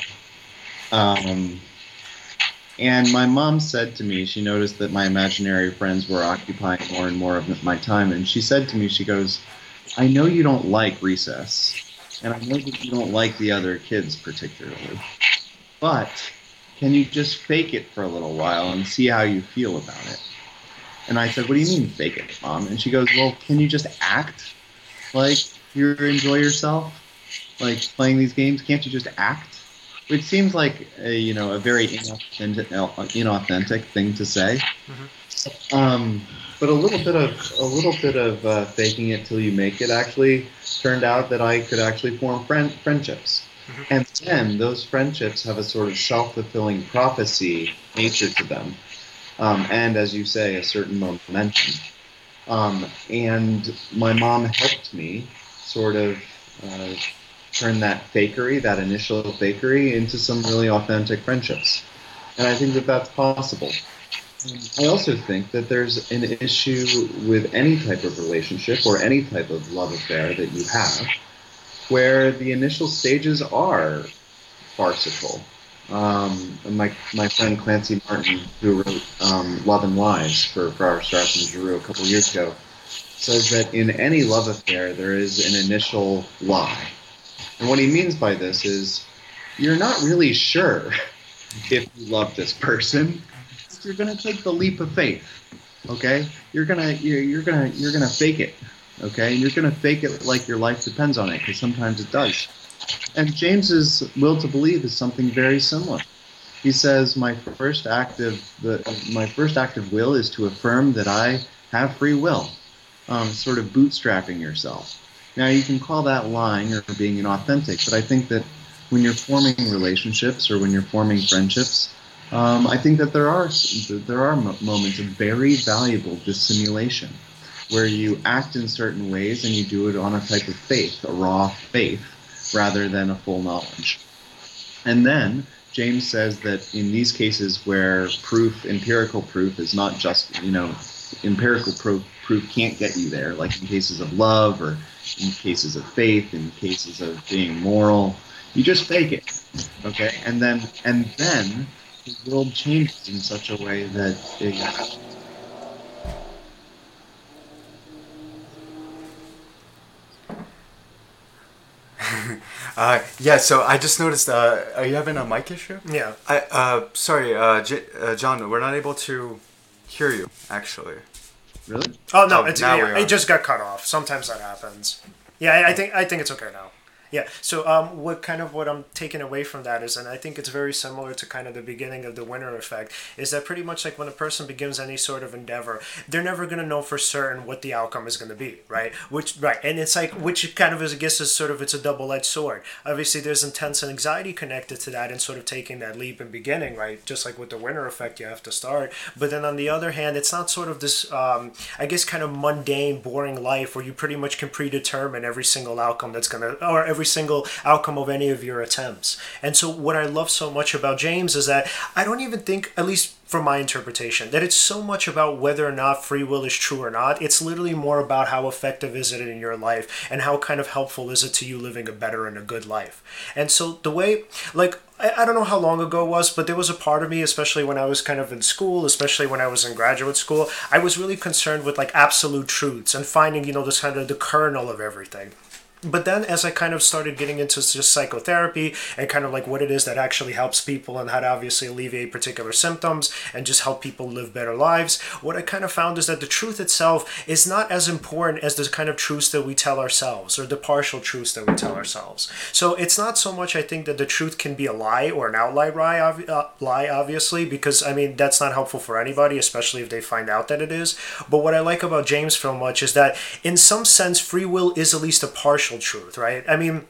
Um, and my mom said to me, she noticed that my imaginary friends were occupying more and more of my time. And she said to me, she goes, I know you don't like recess. And I know that you don't like the other kids particularly. but can you just fake it for a little while and see how you feel about it? And I said, What do you mean fake it, mom? And she goes, Well, can you just act like you enjoy yourself, like playing these games? Can't you just act? Which seems like a, you know a very inauthentic, inauthentic thing to say. Mm-hmm. Um, but a little bit of a little bit of uh, faking it till you make it actually turned out that I could actually form friend, friendships. Mm-hmm. And then those friendships have a sort of self fulfilling prophecy nature to them. Um, and as you say, a certain momentum. Um, and my mom helped me sort of uh, turn that fakery, that initial fakery, into some really authentic friendships. And I think that that's possible. I also think that there's an issue with any type of relationship or any type of love affair that you have where the initial stages are farcical. Um, my, my friend Clancy Martin, who wrote um, Love and Lies for, our Stars and Giroux a couple years ago, says that in any love affair there is an initial lie. And what he means by this is you're not really sure if you love this person. You're gonna take the leap of faith. Okay? You're gonna you're, you're gonna you're gonna fake it. Okay? And you're gonna fake it like your life depends on it, because sometimes it does. And James's will to believe is something very similar. He says, "My first act of the my first act of will is to affirm that I have free will." Um, sort of bootstrapping yourself. Now you can call that lying or being inauthentic, but I think that when you're forming relationships or when you're forming friendships, um, I think that there are there are moments of very valuable dissimulation, where you act in certain ways and you do it on a type of faith, a raw faith, rather than a full knowledge. And then James says that in these cases where proof, empirical proof, is not just you know empirical proof, proof can't get you there, like in cases of love or in cases of faith, in cases of being moral. You just fake it, okay? And then and then the world changes in such a way that it, uh, yeah, so I just noticed. Uh, are you having a mic issue? Yeah. I uh, sorry, uh, J- uh, John. We're not able to hear you. Actually. Really? Oh no, oh, it's yeah, it just got cut off. Sometimes that happens. Yeah, I think I think it's okay now. Yeah. So um, what kind of what I'm taking away from that is, and I think it's very similar to kind of the beginning of the winner effect, is that pretty much like when a person begins any sort of endeavor, they're never going to know for certain what the outcome is going to be, right? Which right, and it's like which kind of is I guess is sort of it's a double edged sword. Obviously, there's intense anxiety connected to that, and sort of taking that leap and beginning, right? Just like with the winner effect, you have to start. But then on the other hand, it's not sort of this, um, I guess, kind of mundane, boring life where you pretty much can predetermine every single outcome that's going to, or every every single outcome of any of your attempts. And so, what I love so much about James is that I don't even think, at least from my interpretation, that it's so much about whether or not free will is true or not. It's literally more about how effective is it in your life and how kind of helpful is it to you living a better and a good life. And so, the way, like, I, don't know how long ago it was, but there was a part of me, especially when I was kind of in school, especially when I was in graduate school, I was really concerned with like absolute truths and finding, you know, this kind of the kernel of everything but then as i kind of started getting into just psychotherapy and kind of like what it is that actually helps people and how to obviously alleviate particular symptoms and just help people live better lives what i kind of found is that the truth itself is not as important as the kind of truths that we tell ourselves or the partial truths that we tell ourselves. So it's not so much i think that the truth can be a lie or an outlier lie, uh, lie obviously because i mean that's not helpful for anybody especially if they find out that it is. But what i like about james so much is that in some sense free will is at least a partial truth, right? I mean,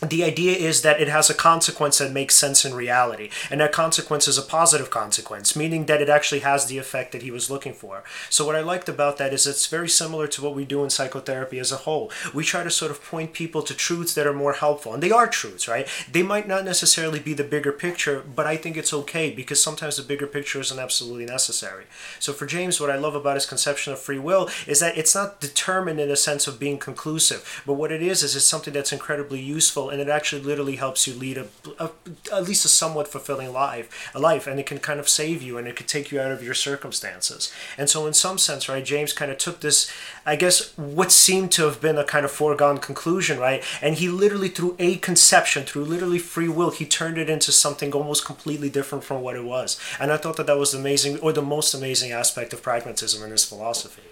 the idea is that it has a consequence that makes sense in reality. And that consequence is a positive consequence meaning that it actually has the effect that he was looking for. So what i liked about that is it's very similar to what we do in psychotherapy as a whole. We try to sort of point people to truths that are more helpful and they are truths right? They might not necessarily be the bigger picture but i think it's okay because sometimes the bigger picture isn't absolutely necessary. So for james what i love about his conception of free will is that it's not determined in a sense of being conclusive but what it is is it's something that's incredibly useful and it actually literally helps you lead a, a at least a somewhat fulfilling life, a life, and it can kind of save you and it could take you out of your circumstances. And so, in some sense, right, James kind of took this, I guess, what seemed to have been a kind of foregone conclusion, right, and he literally through a conception, through literally free will, he turned it into something almost completely different from what it was. And I thought that that was amazing, or the most amazing aspect of pragmatism in his philosophy.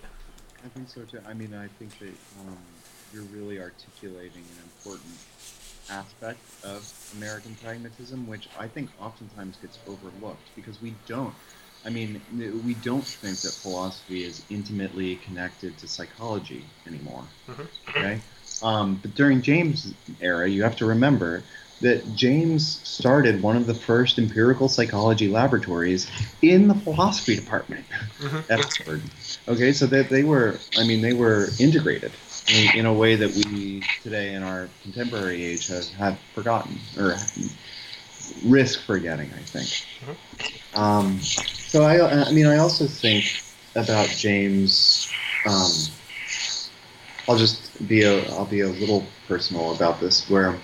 I think so too. I mean, I think that um, you're really articulating an important aspect of American pragmatism, which I think oftentimes gets overlooked because we don't. I mean, we don't think that philosophy is intimately connected to psychology anymore. Okay, um, but during James' era, you have to remember that James started one of the first empirical psychology laboratories in the philosophy department at Oxford. Okay, so that they were, I mean, they were integrated in, in a way that we today in our contemporary age have, have forgotten or risk forgetting, I think. Um, so I, I mean, I also think about James. Um, I'll just be a, I'll be a little personal about this, where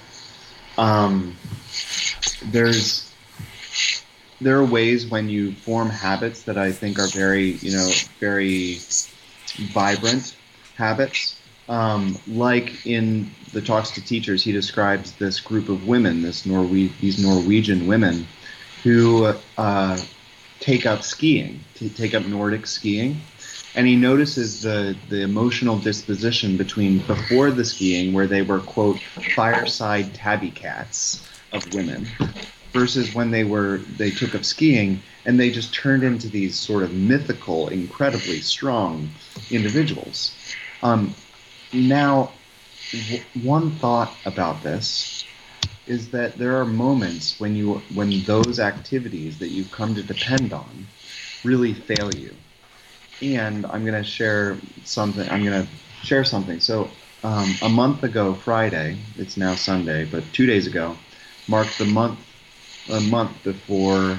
um, there's there are ways when you form habits that I think are very, you know, very vibrant habits. Um, like in the talks to teachers, he describes this group of women, this Norwe- these Norwegian women, who uh, take up skiing, to take up Nordic skiing, and he notices the the emotional disposition between before the skiing, where they were quote fireside tabby cats of women, versus when they were they took up skiing and they just turned into these sort of mythical, incredibly strong individuals. Um, now, w- one thought about this is that there are moments when you when those activities that you've come to depend on really fail you. And I'm going to share something. I'm going to share something. So, um, a month ago, Friday, it's now Sunday, but two days ago, marked the month a month before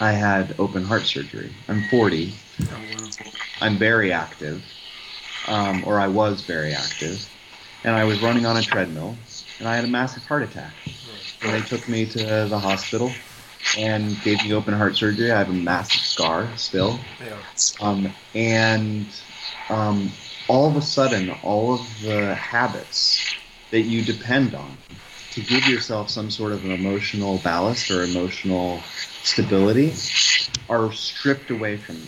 I had open heart surgery. I'm 40. I'm very active, um, or I was very active, and I was running on a treadmill, and I had a massive heart attack. And they took me to the hospital and gave me open heart surgery. I have a massive scar still. Yeah. Um, and um, all of a sudden, all of the habits that you depend on to give yourself some sort of an emotional ballast or emotional stability are stripped away from you.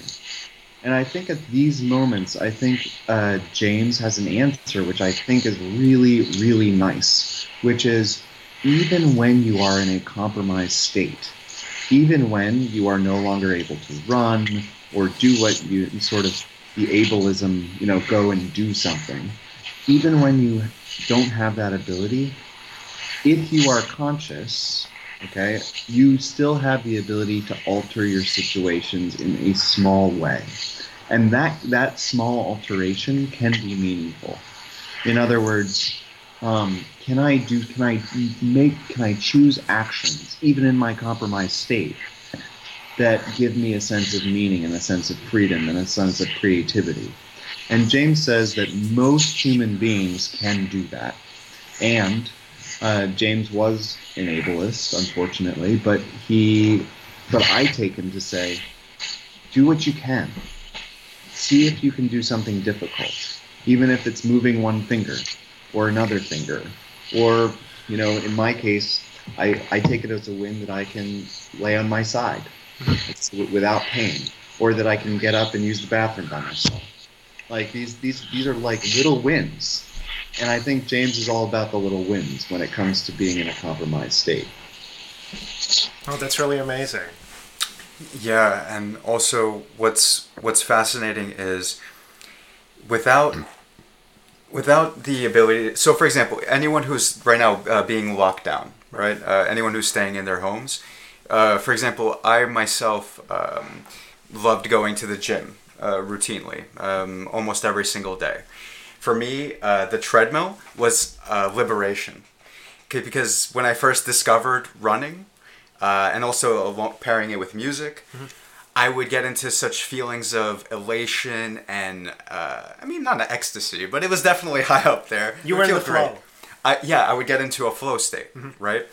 And I think at these moments, I think uh, James has an answer which I think is really, really nice, which is even when you are in a compromised state, even when you are no longer able to run or do what you sort of the ableism, you know, go and do something, even when you don't have that ability, if you are conscious, okay, you still have the ability to alter your situations in a small way. And that, that small alteration can be meaningful. In other words, um, can I do, can I make, can I choose actions, even in my compromised state, that give me a sense of meaning and a sense of freedom and a sense of creativity? And James says that most human beings can do that. And uh, James was an ableist, unfortunately, but he, but I take him to say, do what you can. See if you can do something difficult, even if it's moving one finger or another finger, or you know, in my case, I, I take it as a win that I can lay on my side mm-hmm. without pain, or that I can get up and use the bathroom by myself. Like these these these are like little wins and I think James is all about the little wins when it comes to being in a compromised state. Oh, that's really amazing. Yeah, and also what's what's fascinating is without without the ability. So, for example, anyone who's right now uh, being locked down, right? Uh, anyone who's staying in their homes. Uh, for example, I myself um, loved going to the gym uh, routinely, um, almost every single day. For me, uh, the treadmill was uh, liberation. Okay, because when I first discovered running, uh, and also along, pairing it with music, I would get into such feelings of elation and uh, I mean not an ecstasy, but it was definitely high up there. You It were in the flow. I, yeah, I would get into a flow state, right?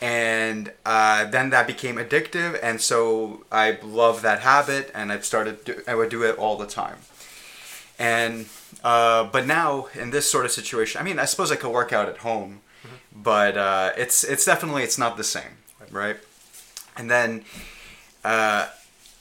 And uh, then that became addictive, and so I love that habit, and I've started. Do, I would do it all the time. And uh, but now in this sort of situation, I mean, I suppose I could work out at home, but uh, it's it's definitely it's not the same, right? And then uh,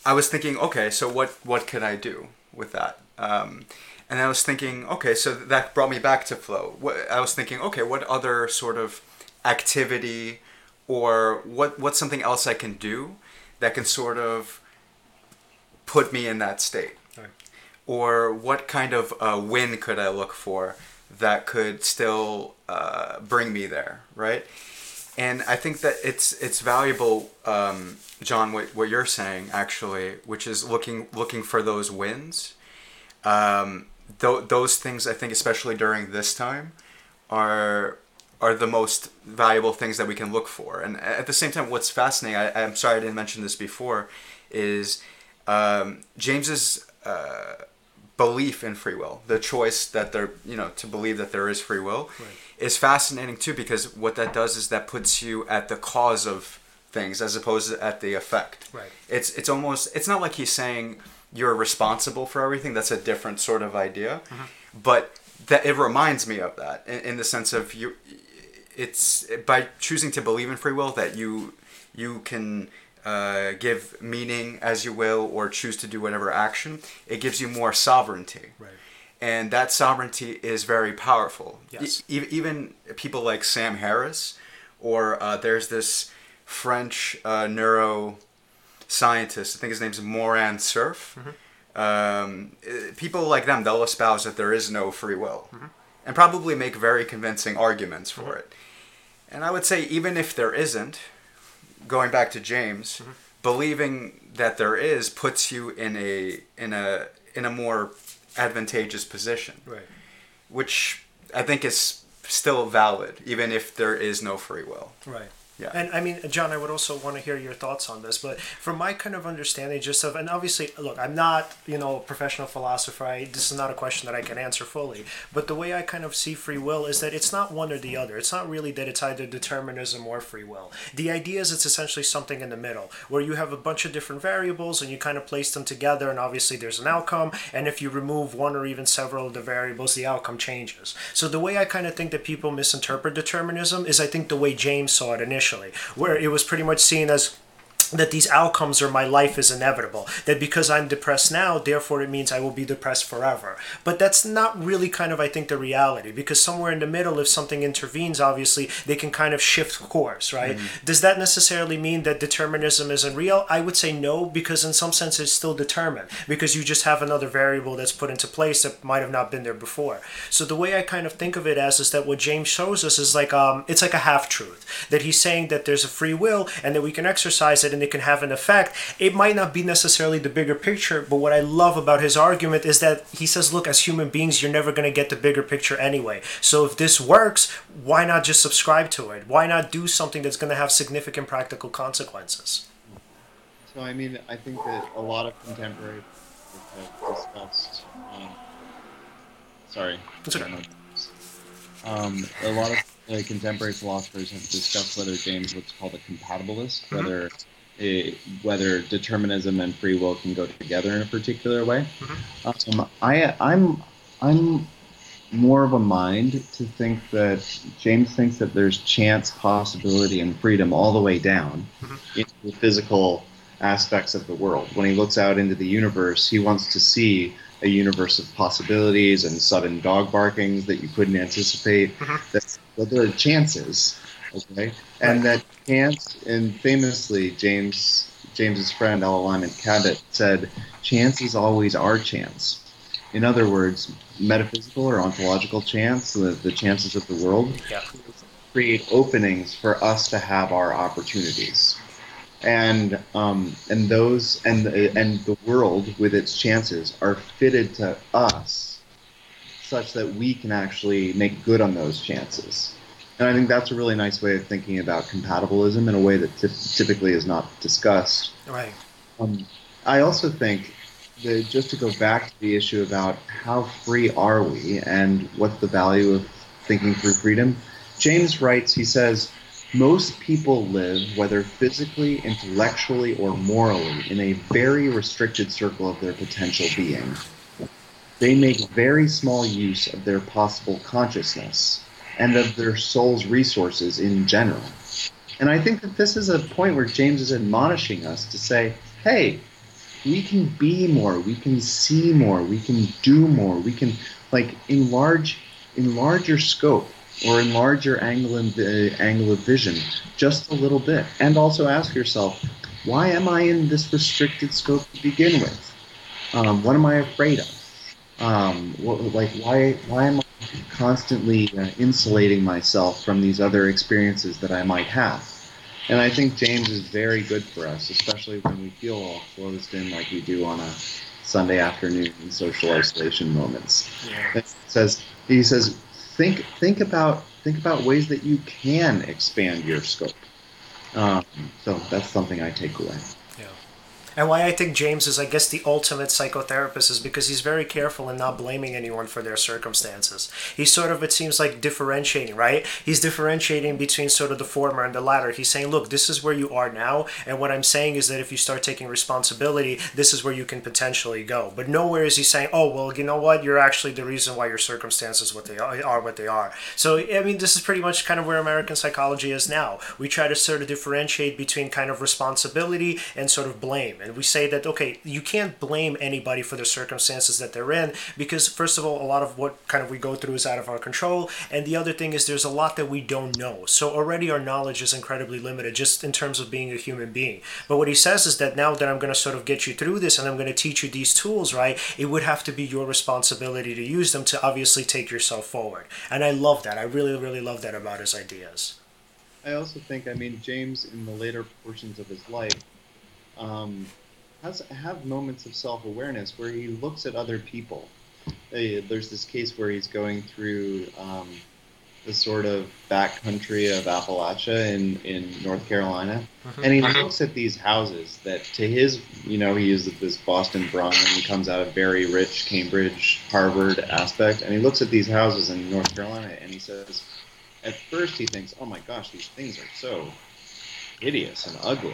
I was thinking, okay, so what what could I do with that? Um, and I was thinking, okay, so that brought me back to flow. What, I was thinking, okay, what other sort of activity or what what's something else I can do that can sort of put me in that state? Right. Or what kind of uh, win could I look for that could still uh, bring me there, right? And I think that it's it's valuable, um, John, what, what you're saying actually, which is looking looking for those wins. Um, th- those things I think, especially during this time, are are the most valuable things that we can look for. And at the same time, what's fascinating, I, I'm sorry I didn't mention this before, is um, James's uh, belief in free will, the choice that there, you know, to believe that there is free will, Right. Is fascinating too because what that does is that puts you at the cause of things as opposed to at the effect. Right. It's it's almost it's not like he's saying you're responsible for everything. That's a different sort of idea, but that it reminds me of that in, in the sense of you. It's by choosing to believe in free will that you you can uh, give meaning as you will or choose to do whatever action. It gives you more sovereignty Right. And that sovereignty is very powerful. Yes. E- even people like Sam Harris, or uh, there's this French uh, neuroscientist. I think his name's Moran Cerf. Um, eh, people like them, they'll espouse that there is no free will, and probably make very convincing arguments for it. And I would say, even if there isn't, going back to James, believing that there is puts you in a in a in a more advantageous position, Right. which I think is still valid, even if there is no free will. Right. Yeah. And I mean, John, I would also want to hear your thoughts on this, but from my kind of understanding, just of, and obviously, look, I'm not, you know, a professional philosopher. I, this is not a question that I can answer fully. But the way I kind of see free will is that it's not one or the other. It's not really that it's either determinism or free will. The idea is it's essentially something in the middle, where you have a bunch of different variables and you kind of place them together, and obviously there's an outcome. And if you remove one or even several of the variables, the outcome changes. So the way I kind of think that people misinterpret determinism is I think the way James saw it initially, where it was pretty much seen as that these outcomes or my life is inevitable. That because I'm depressed now, therefore it means I will be depressed forever. But that's not really kind of, I think, the reality. Because somewhere in the middle, if something intervenes, obviously, they can kind of shift course, right? Does that necessarily mean that determinism isn't real? I would say no, because in some sense it's still determined. Because you just have another variable that's put into place that might have not been there before. So the way I kind of think of it as is that what James shows us is like um, it's like a half truth. That he's saying that there's a free will and that we can exercise it and it can have an effect. It might not be necessarily the bigger picture, but what I love about his argument is that he says, look, as human beings, you're never going to get the bigger picture anyway. So if this works, why not just subscribe to it? Why not do something that's going to have significant practical consequences? So I mean, I think that a lot of contemporary have discussed. Um, sorry, okay. um, a lot of uh, contemporary philosophers have discussed whether James what's called a compatibilist, whether it, whether determinism and free will can go together in a particular way. Mm-hmm. Um, I I'm I'm more of a mind to think that James thinks that there's chance, possibility, and freedom all the way down mm-hmm. into the physical aspects of the world. When he looks out into the universe, he wants to see a universe of possibilities and sudden dog barkings that you couldn't anticipate. Mm-hmm. That, that there are chances, okay, and that chance. And famously, James James's friend Ella Lyman Cabot said, "Chance is always our chance." In other words, metaphysical or ontological chance, the, the chances of the world, Yeah. create openings for us to have our opportunities and um, and those and the, and the world with its chances are fitted to us such that we can actually make good on those chances and i think that's a really nice way of thinking about compatibilism in a way that typ typically is not discussed Right. um, I also think that just to go back to the issue about how free are we and what's the value of thinking through freedom. James writes, he says, most people live, whether physically, intellectually, or morally, in a very restricted circle of their potential being. They make very small use of their possible consciousness and of their soul's resources in general. And I think that this is a point where James is admonishing us to say, hey, we can be more, we can see more, we can do more, we can like enlarge enlarge your scope or enlarge your angle, in, uh, angle of vision just a little bit. And also ask yourself, why am I in this restricted scope to begin with? Um, what am I afraid of? Um, what, like, why, why am I constantly uh, insulating myself from these other experiences that I might have? And I think James is very good for us, especially when we feel all closed in like we do on a Sunday afternoon in social isolation moments. Yeah. Says he says think think about think about ways that you can expand your scope. Um, so that's something I take away. And why I think James is, I guess, the ultimate psychotherapist is because he's very careful in not blaming anyone for their circumstances. He's sort of, it seems like, differentiating, right? He's differentiating between sort of the former and the latter. He's saying, look, this is where you are now, and what I'm saying is that if you start taking responsibility, this is where you can potentially go. But nowhere is he saying, oh, well, you know what? You're actually the reason why your circumstances what they are, are what they are. So, I mean, this is pretty much kind of where American psychology is now. We try to sort of differentiate between kind of responsibility and sort of blame and we say that okay you can't blame anybody for the circumstances that they're in because first of all a lot of what kind of we go through is out of our control. And the other thing is there's a lot that we don't know. So already our knowledge is incredibly limited just in terms of being a human being. But what he says is that now that i'm going to sort of get you through this and i'm going to teach you these tools right it would have to be your responsibility to use them to obviously take yourself forward. And i love that. I really really love that about his ideas. I also think, I mean, James in the later portions of his life um, has have moments of self awareness where he looks at other people. Uh, There's this case where he's going through um, the sort of backcountry of Appalachia in, in North Carolina, and he looks at these houses that, to his, you know, he is this Boston Brahmin, he comes out of very rich Cambridge, Harvard aspect, and he looks at these houses in North Carolina, and he says, at first he thinks, oh my gosh, these things are so hideous and ugly.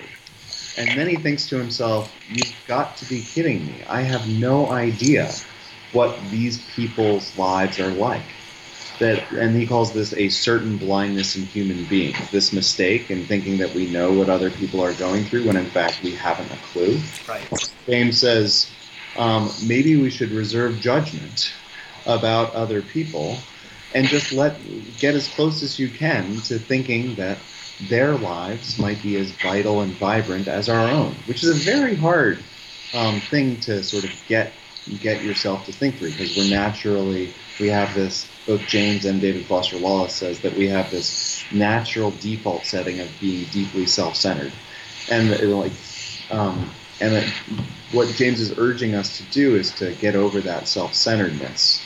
And then he thinks to himself, You've got to be kidding me. I have no idea what these people's lives are like. That, and he calls this a certain blindness in human beings. This mistake in thinking that we know what other people are going through when in fact we haven't a clue. right James says um, maybe we should reserve judgment about other people and just let get as close as you can to thinking that their lives might be as vital and vibrant as our own, which is a very hard um, thing to sort of get get yourself to think through because we're naturally we have this both James and David Foster Wallace says that we have this natural default setting of being deeply self-centered, and like um, and it, what James is urging us to do is to get over that self-centeredness.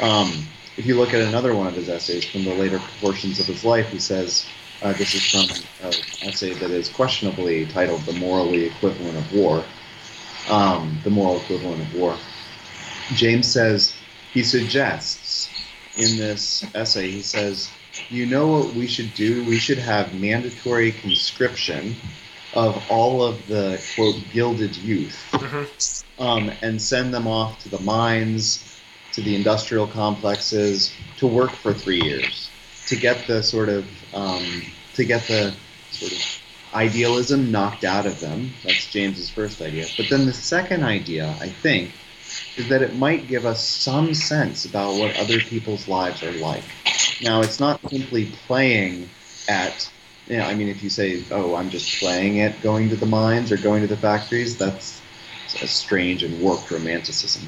Um, if you look at another one of his essays from the later portions of his life, he says, uh, this is from an essay that is questionably titled The Morally Equivalent of War. Um, the Moral Equivalent of War. James says, he suggests in this essay, he says, you know what we should do? We should have mandatory conscription of all of the, quote, gilded youth um, and send them off to the mines, to the industrial complexes, to work for three years, to get the sort of um, to get the sort of idealism knocked out of them. That's James's first idea. But then the second idea, I think, is that it might give us some sense about what other people's lives are like. Now, it's not simply playing at you know, I mean, if you say, "Oh, I'm just playing at going to the mines or going to the factories," that's a strange and warped romanticism.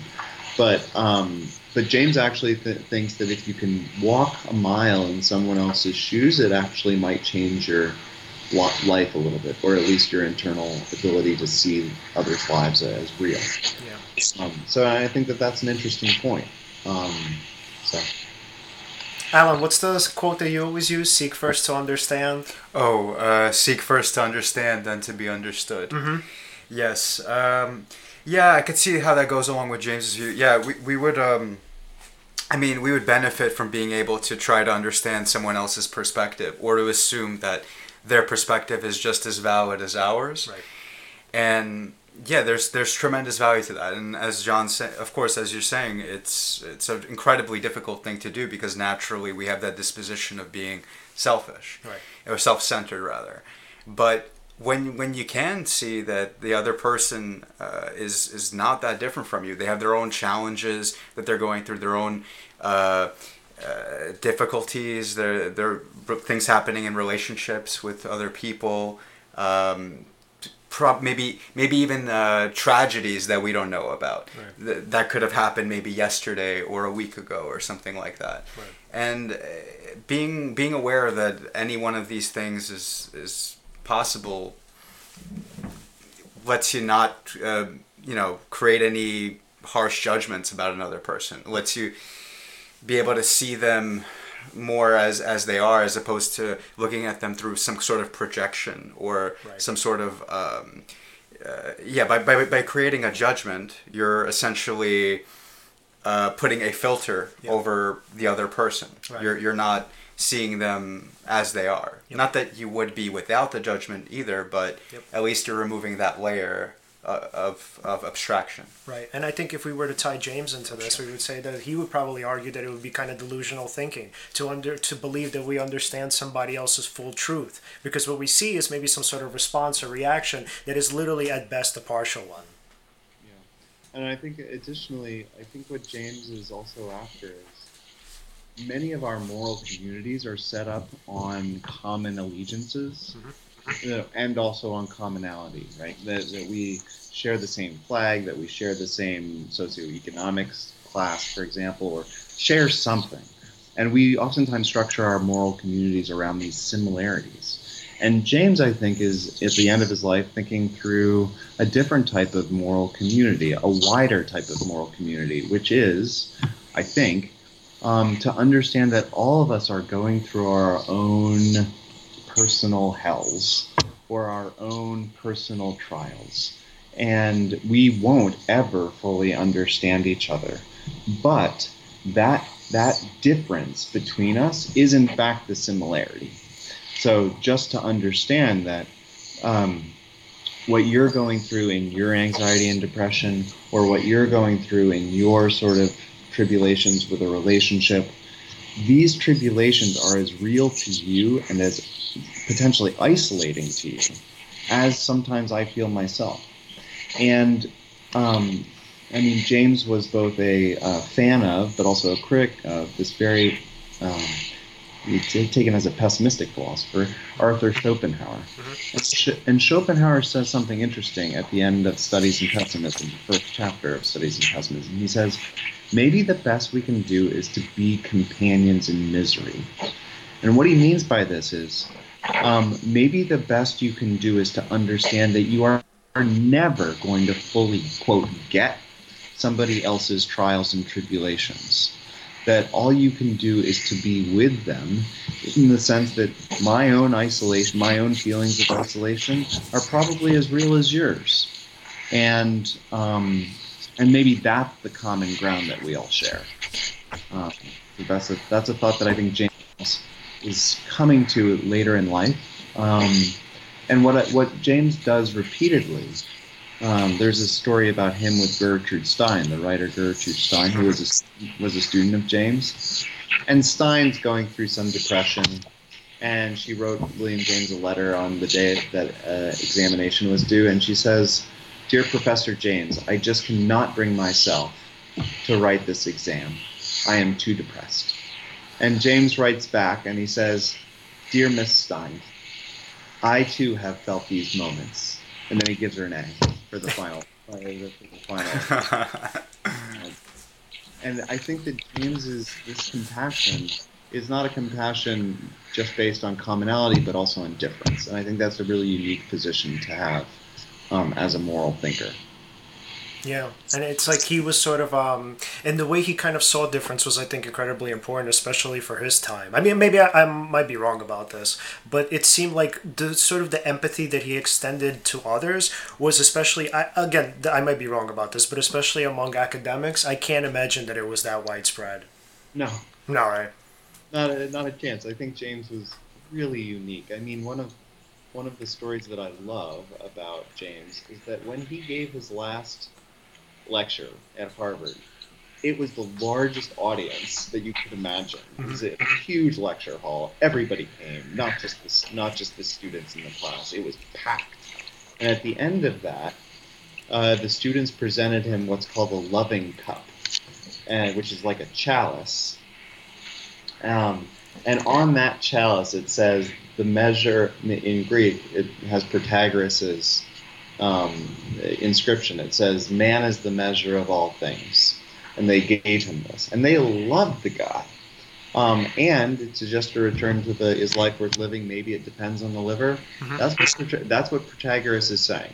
But um, but James actually th- thinks that if you can walk a mile in someone else's shoes, it actually might change your life a little bit, or at least your internal ability to see others' lives as real. yeah Um, so I think that that's an interesting point. Um, so alan what's the quote that you always use seek first to understand Oh, uh, seek first to understand, then to be understood. Mhm. Yes. Um, yeah, I could see how that goes along with James's view. Yeah, we, we would. Um, I mean, we would benefit from being able to try to understand someone else's perspective or to assume that their perspective is just as valid as ours. Right. And yeah, there's there's tremendous value to that. And as John said, of course, as you're saying, it's it's an incredibly difficult thing to do because naturally we have that disposition of being selfish Right. or self-centered rather. But when when you can see that the other person uh, is is not that different from you, they have their own challenges that they're going through, their own uh, uh, difficulties, their their things happening in relationships with other people. Um, prob- maybe maybe even uh, tragedies that we don't know about Right. Th- that could have happened maybe yesterday or a week ago or something like that Right. and uh, being being aware that any one of these things is is possible lets you not uh, you know create any harsh judgments about another person lets you be able to see them more as as they are as opposed to looking at them through some sort of projection or Right. some sort of um, uh, yeah by, by by creating a judgment you're essentially uh, putting a filter Yeah. over the other person Right. you're you're not seeing them as they are Yep. not that you would be without the judgment either but Yep. at least you're removing that layer uh, of of abstraction Right, and I think if we were to tie James into this, we would say that he would probably argue that it would be kind of delusional thinking to under to believe that we understand somebody else's full truth, because what we see is maybe some sort of response or reaction that is literally at best a partial one. Yeah. And I think additionally, I think what James is also after is many of our moral communities are set up on common allegiances mm-hmm. you know, and also on commonality, right? That, that we share the same flag, that we share the same socioeconomics class, for example, or share something. And we oftentimes structure our moral communities around these similarities. And James, I think, is at the end of his life thinking through a different type of moral community, a wider type of moral community, which is, I think, um, to understand that all of us are going through our own personal hells or our own personal trials. And we won't ever fully understand each other. But that that difference between us is in fact the similarity. So just to understand that um, what you're going through in your anxiety and depression, or what you're going through in your sort of tribulations with a relationship, these tribulations are as real to you and as potentially isolating to you as sometimes I feel myself. And um, I mean, James was both a uh, fan of, but also a critic of this very, um, taken as a pessimistic philosopher, Arthur Schopenhauer. And Sch- And Schopenhauer says something interesting at the end of Studies in Pessimism, the first chapter of Studies in Pessimism. He says, maybe the best we can do is to be companions in misery. And what he means by this is, um, maybe the best you can do is to understand that you are, are never going to fully, quote, get somebody else's trials and tribulations. That all you can do is to be with them in the sense that my own isolation, my own feelings of isolation are probably as real as yours. And, um, and maybe that's the common ground that we all share. Um, that's, a, that's a thought that I think James is coming to later in life. Um, and what what James does repeatedly, um, there's a story about him with Gertrude Stein, the writer Gertrude Stein, who was a, was a student of James. And Stein's going through some depression, and she wrote William James a letter on the day that uh, examination was due, and she says, "Dear Professor James, I just cannot bring myself to write this exam. I am too depressed." And James writes back and he says, Dear Miss Stein, I too have felt these moments. And then he gives her an A for the final. for the final. And I think that James's this compassion is not a compassion just based on commonality, but also on difference. And I think that's a really unique position to have um, as a moral thinker. Yeah, and it's like he was sort of, um, and the way he kind of saw difference was, I think, incredibly important, especially for his time. I mean, maybe I, I might be wrong about this, but it seemed like the sort of the empathy that he extended to others was especially, I, again, I might be wrong about this, but especially among academics, I can't imagine that it was that widespread. No, No, right? not a, not a chance. I think James was really unique. I mean, one of one of the stories that I love about James is that when he gave his last lecture at Harvard, it was the largest audience that you could imagine. It was a huge lecture hall. Everybody came, not just the not just the students in the class. It was packed. And at the end of that, uh, the students presented him what's called a loving cup, and which is like a chalice. Um, and on that chalice, it says the measure in Greek. It has Protagoras' um, inscription. It says, "Man is the measure of all things," and they gave him this, and they loved the guy. Um, and to just to return to the "Is life worth living?" Maybe it depends on the liver. Mhm. That's what that's what Protagoras is saying.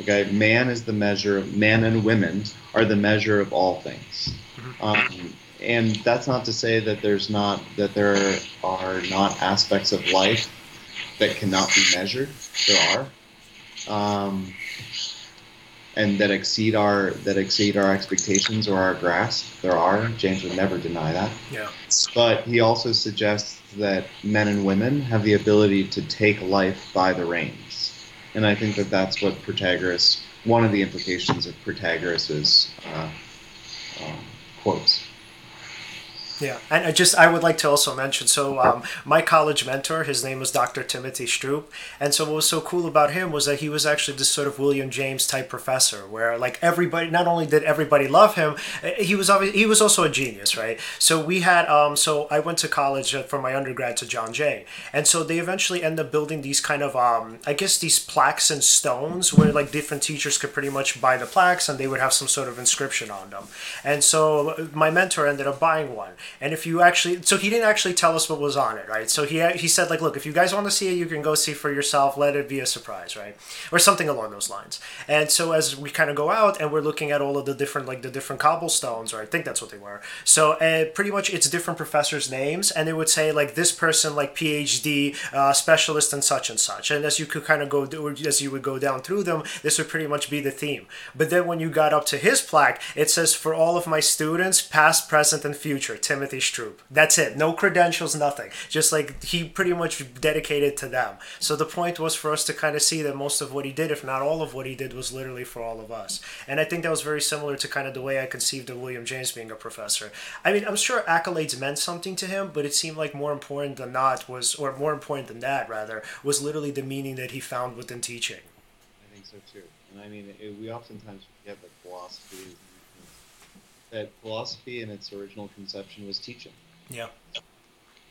Okay, man is the measure. of Man and women are the measure of all things. Um, and that's not to say that there's not that there are not aspects of life that cannot be measured. There are, um, and that exceed our that exceed our expectations or our grasp. There are. James would never deny that. Yeah. But he also suggests that men and women have the ability to take life by the reins, and I think that that's what Protagoras. One of the implications of Protagoras' uh, um, quotes. Yeah, and I just I would like to also mention so um, my college mentor, his name was Dr. Timothy Stroop, and so what was so cool about him was that he was actually this sort of William James type professor, where like everybody, not only did everybody love him, eh, he was obviously he was also a genius, right? So we had um, so I went to college uh, for my undergrad to John Jay, and so they eventually end up building these kind of um, I guess these plaques and stones where like different teachers could pretty much buy the plaques and they would have some sort of inscription on them, and so uh, my mentor ended up buying one. And if you actually, so he didn't actually tell us what was on it, right? So he he said like, look, if you guys want to see it, you can go see for yourself. Let it be a surprise, right, or something along those lines. And so as we kind of go out and we're looking at all of the different like the different cobblestones, or I think that's what they were. So uh, pretty much it's different professors' names, and it would say like this person like PhD uh, specialist and such and such. And as you could kind of go as you would go down through them, this would pretty much be the theme. But then when you got up to his plaque, it says for all of my students, past, present, and future, Timothy Stroop. That's it. No credentials, nothing. Just like he pretty much dedicated to them. So the point was for us to kind of see that most of what he did, if not all of what he did, was literally for all of us. And I think that was very similar to kind of the way I conceived of William James being a professor. I mean, I'm sure accolades meant something to him, but it seemed like more important than not was, or more important than that rather, was literally the meaning that he found within teaching. I think so too. And I mean, it, we oftentimes forget that philosophy that philosophy in its original conception was teaching. Yeah.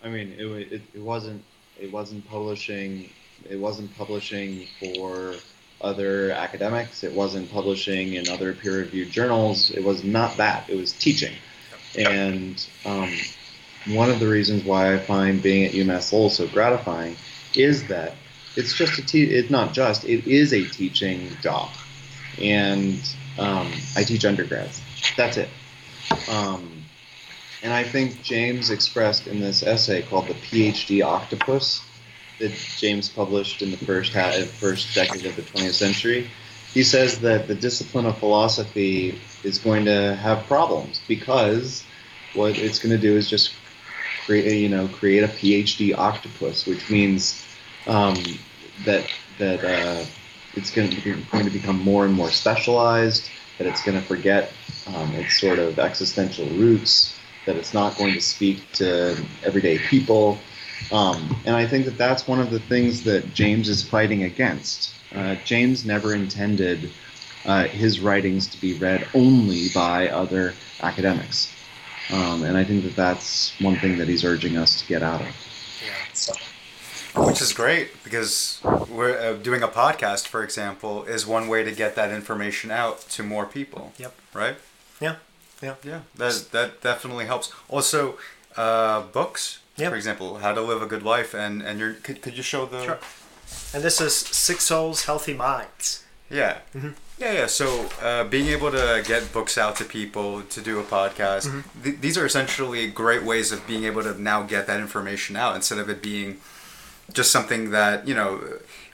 I mean, it, it, it wasn't it wasn't publishing it wasn't publishing for other academics. It wasn't publishing in other peer-reviewed journals. It was not that. It was teaching. And um, one of the reasons why I find being at UMass Lowell so gratifying is that it's just a te- it's not just it is a teaching job, and um, I teach undergrads. That's it. Um, and I think James expressed in this essay called "The PhD Octopus" that James published in the first half, first decade of the 20th century. He says that the discipline of philosophy is going to have problems because what it's going to do is just create, a, you know, create a PhD octopus, which means um, that that uh, it's going to, be, going to become more and more specialized. That it's going to forget um, its sort of existential roots. That it's not going to speak to everyday people. Um, and I think that that's one of the things that James is fighting against. Uh, James never intended uh, his writings to be read only by other academics. Um, and I think that that's one thing that he's urging us to get out of. Which is great because we're uh, doing a podcast for example is one way to get that information out to more people Yep. right Yeah. Yeah. yeah that that definitely helps also uh, books Yeah. for example how to live a good life and and you're could, could you show the Sure. And this is Sick Souls, Healthy Minds. yeah Mm-hmm. yeah yeah so uh, being able to get books out to people to do a podcast Mm-hmm. th- these are essentially great ways of being able to now get that information out instead of it being just something that you know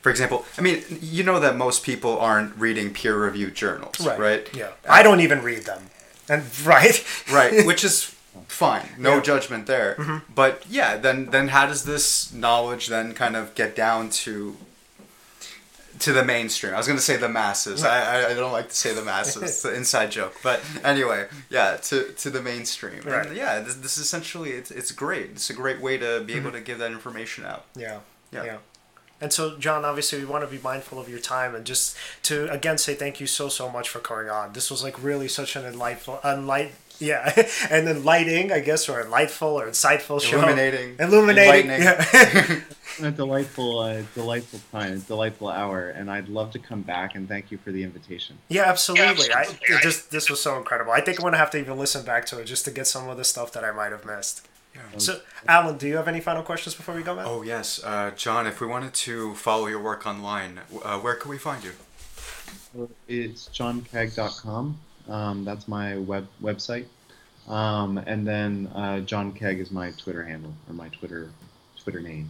for example i mean you know that most people aren't reading peer-reviewed journals right Yeah. I don't even read them. And right. right which is fine, no Yeah. judgment there. Mm-hmm. But yeah, then then how does this knowledge then kind of get down to to the mainstream? I was gonna say the masses. I, I, don't like to say the masses. It's an inside joke. But anyway, yeah, to to the mainstream. Right. And yeah, this, this essentially it's it's great. It's a great way to be able mm-hmm. to give that information out. Yeah. Yeah. Yeah. And so, John, obviously, we want to be mindful of your time and just to again say thank you so so much for coming on. This was like really such an enlightful, unlight, yeah, and then lighting, I guess, or enlightful or insightful show. Illuminating, illuminating. Yeah. a delightful, uh, delightful time, a delightful hour, and I'd love to come back and thank you for the invitation. yeah, absolutely. I, it just this was so incredible. I think I'm gonna have to even listen back to it just to get some of the stuff that I might have missed. Yeah. So, Alan, do you have any final questions before we go, man? Oh yes, uh, John. If we wanted to follow your work online, uh, where can we find you? It's johnkaag.com. Um, that's my web website. Um, and then uh, John Kaag is my Twitter handle or my Twitter Twitter name.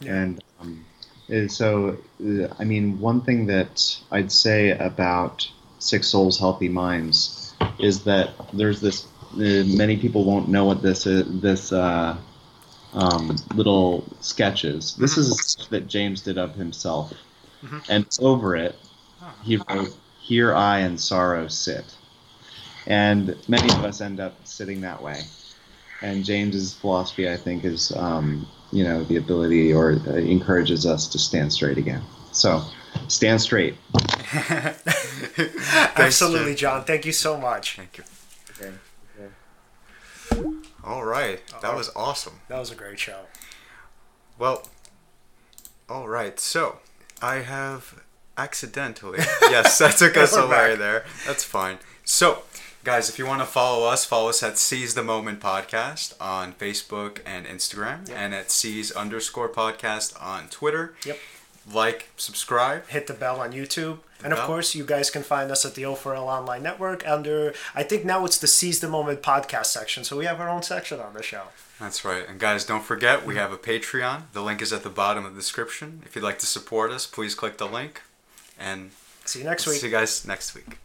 Yeah. And um, uh, so, uh, I mean, one thing that I'd say about Sick Souls Healthy Minds is that there's this. Uh, many people won't know what this is. This uh, um, little sketches. This is a sketch that James did of himself, and over it he wrote, "Here I and sorrow sit," and many of us end up sitting that way. And James's philosophy, I think, is um, you know the ability or uh, encourages us to stand straight again. So, stand straight. Absolutely, John. John. Thank you so much. Thank you. Okay. All right, that was awesome. That was a great show. Well, all right. So I have accidentally. yes, that took us We're away there. That's fine. So, guys, if you want to follow us, follow us at Seize the Moment Podcast on Facebook and Instagram, and at Seize underscore Podcast on Twitter. Yep. Like, subscribe. hit the bell on YouTube. And of course, you guys can find us at the O4L Online Network under, I think now it's the Seize the Moment podcast section. So we have our own section on the show. That's right. And guys, don't forget we have a Patreon. The link is at the bottom of the description. If you'd like to support us, please click the link. And See you next week. see you guys next week.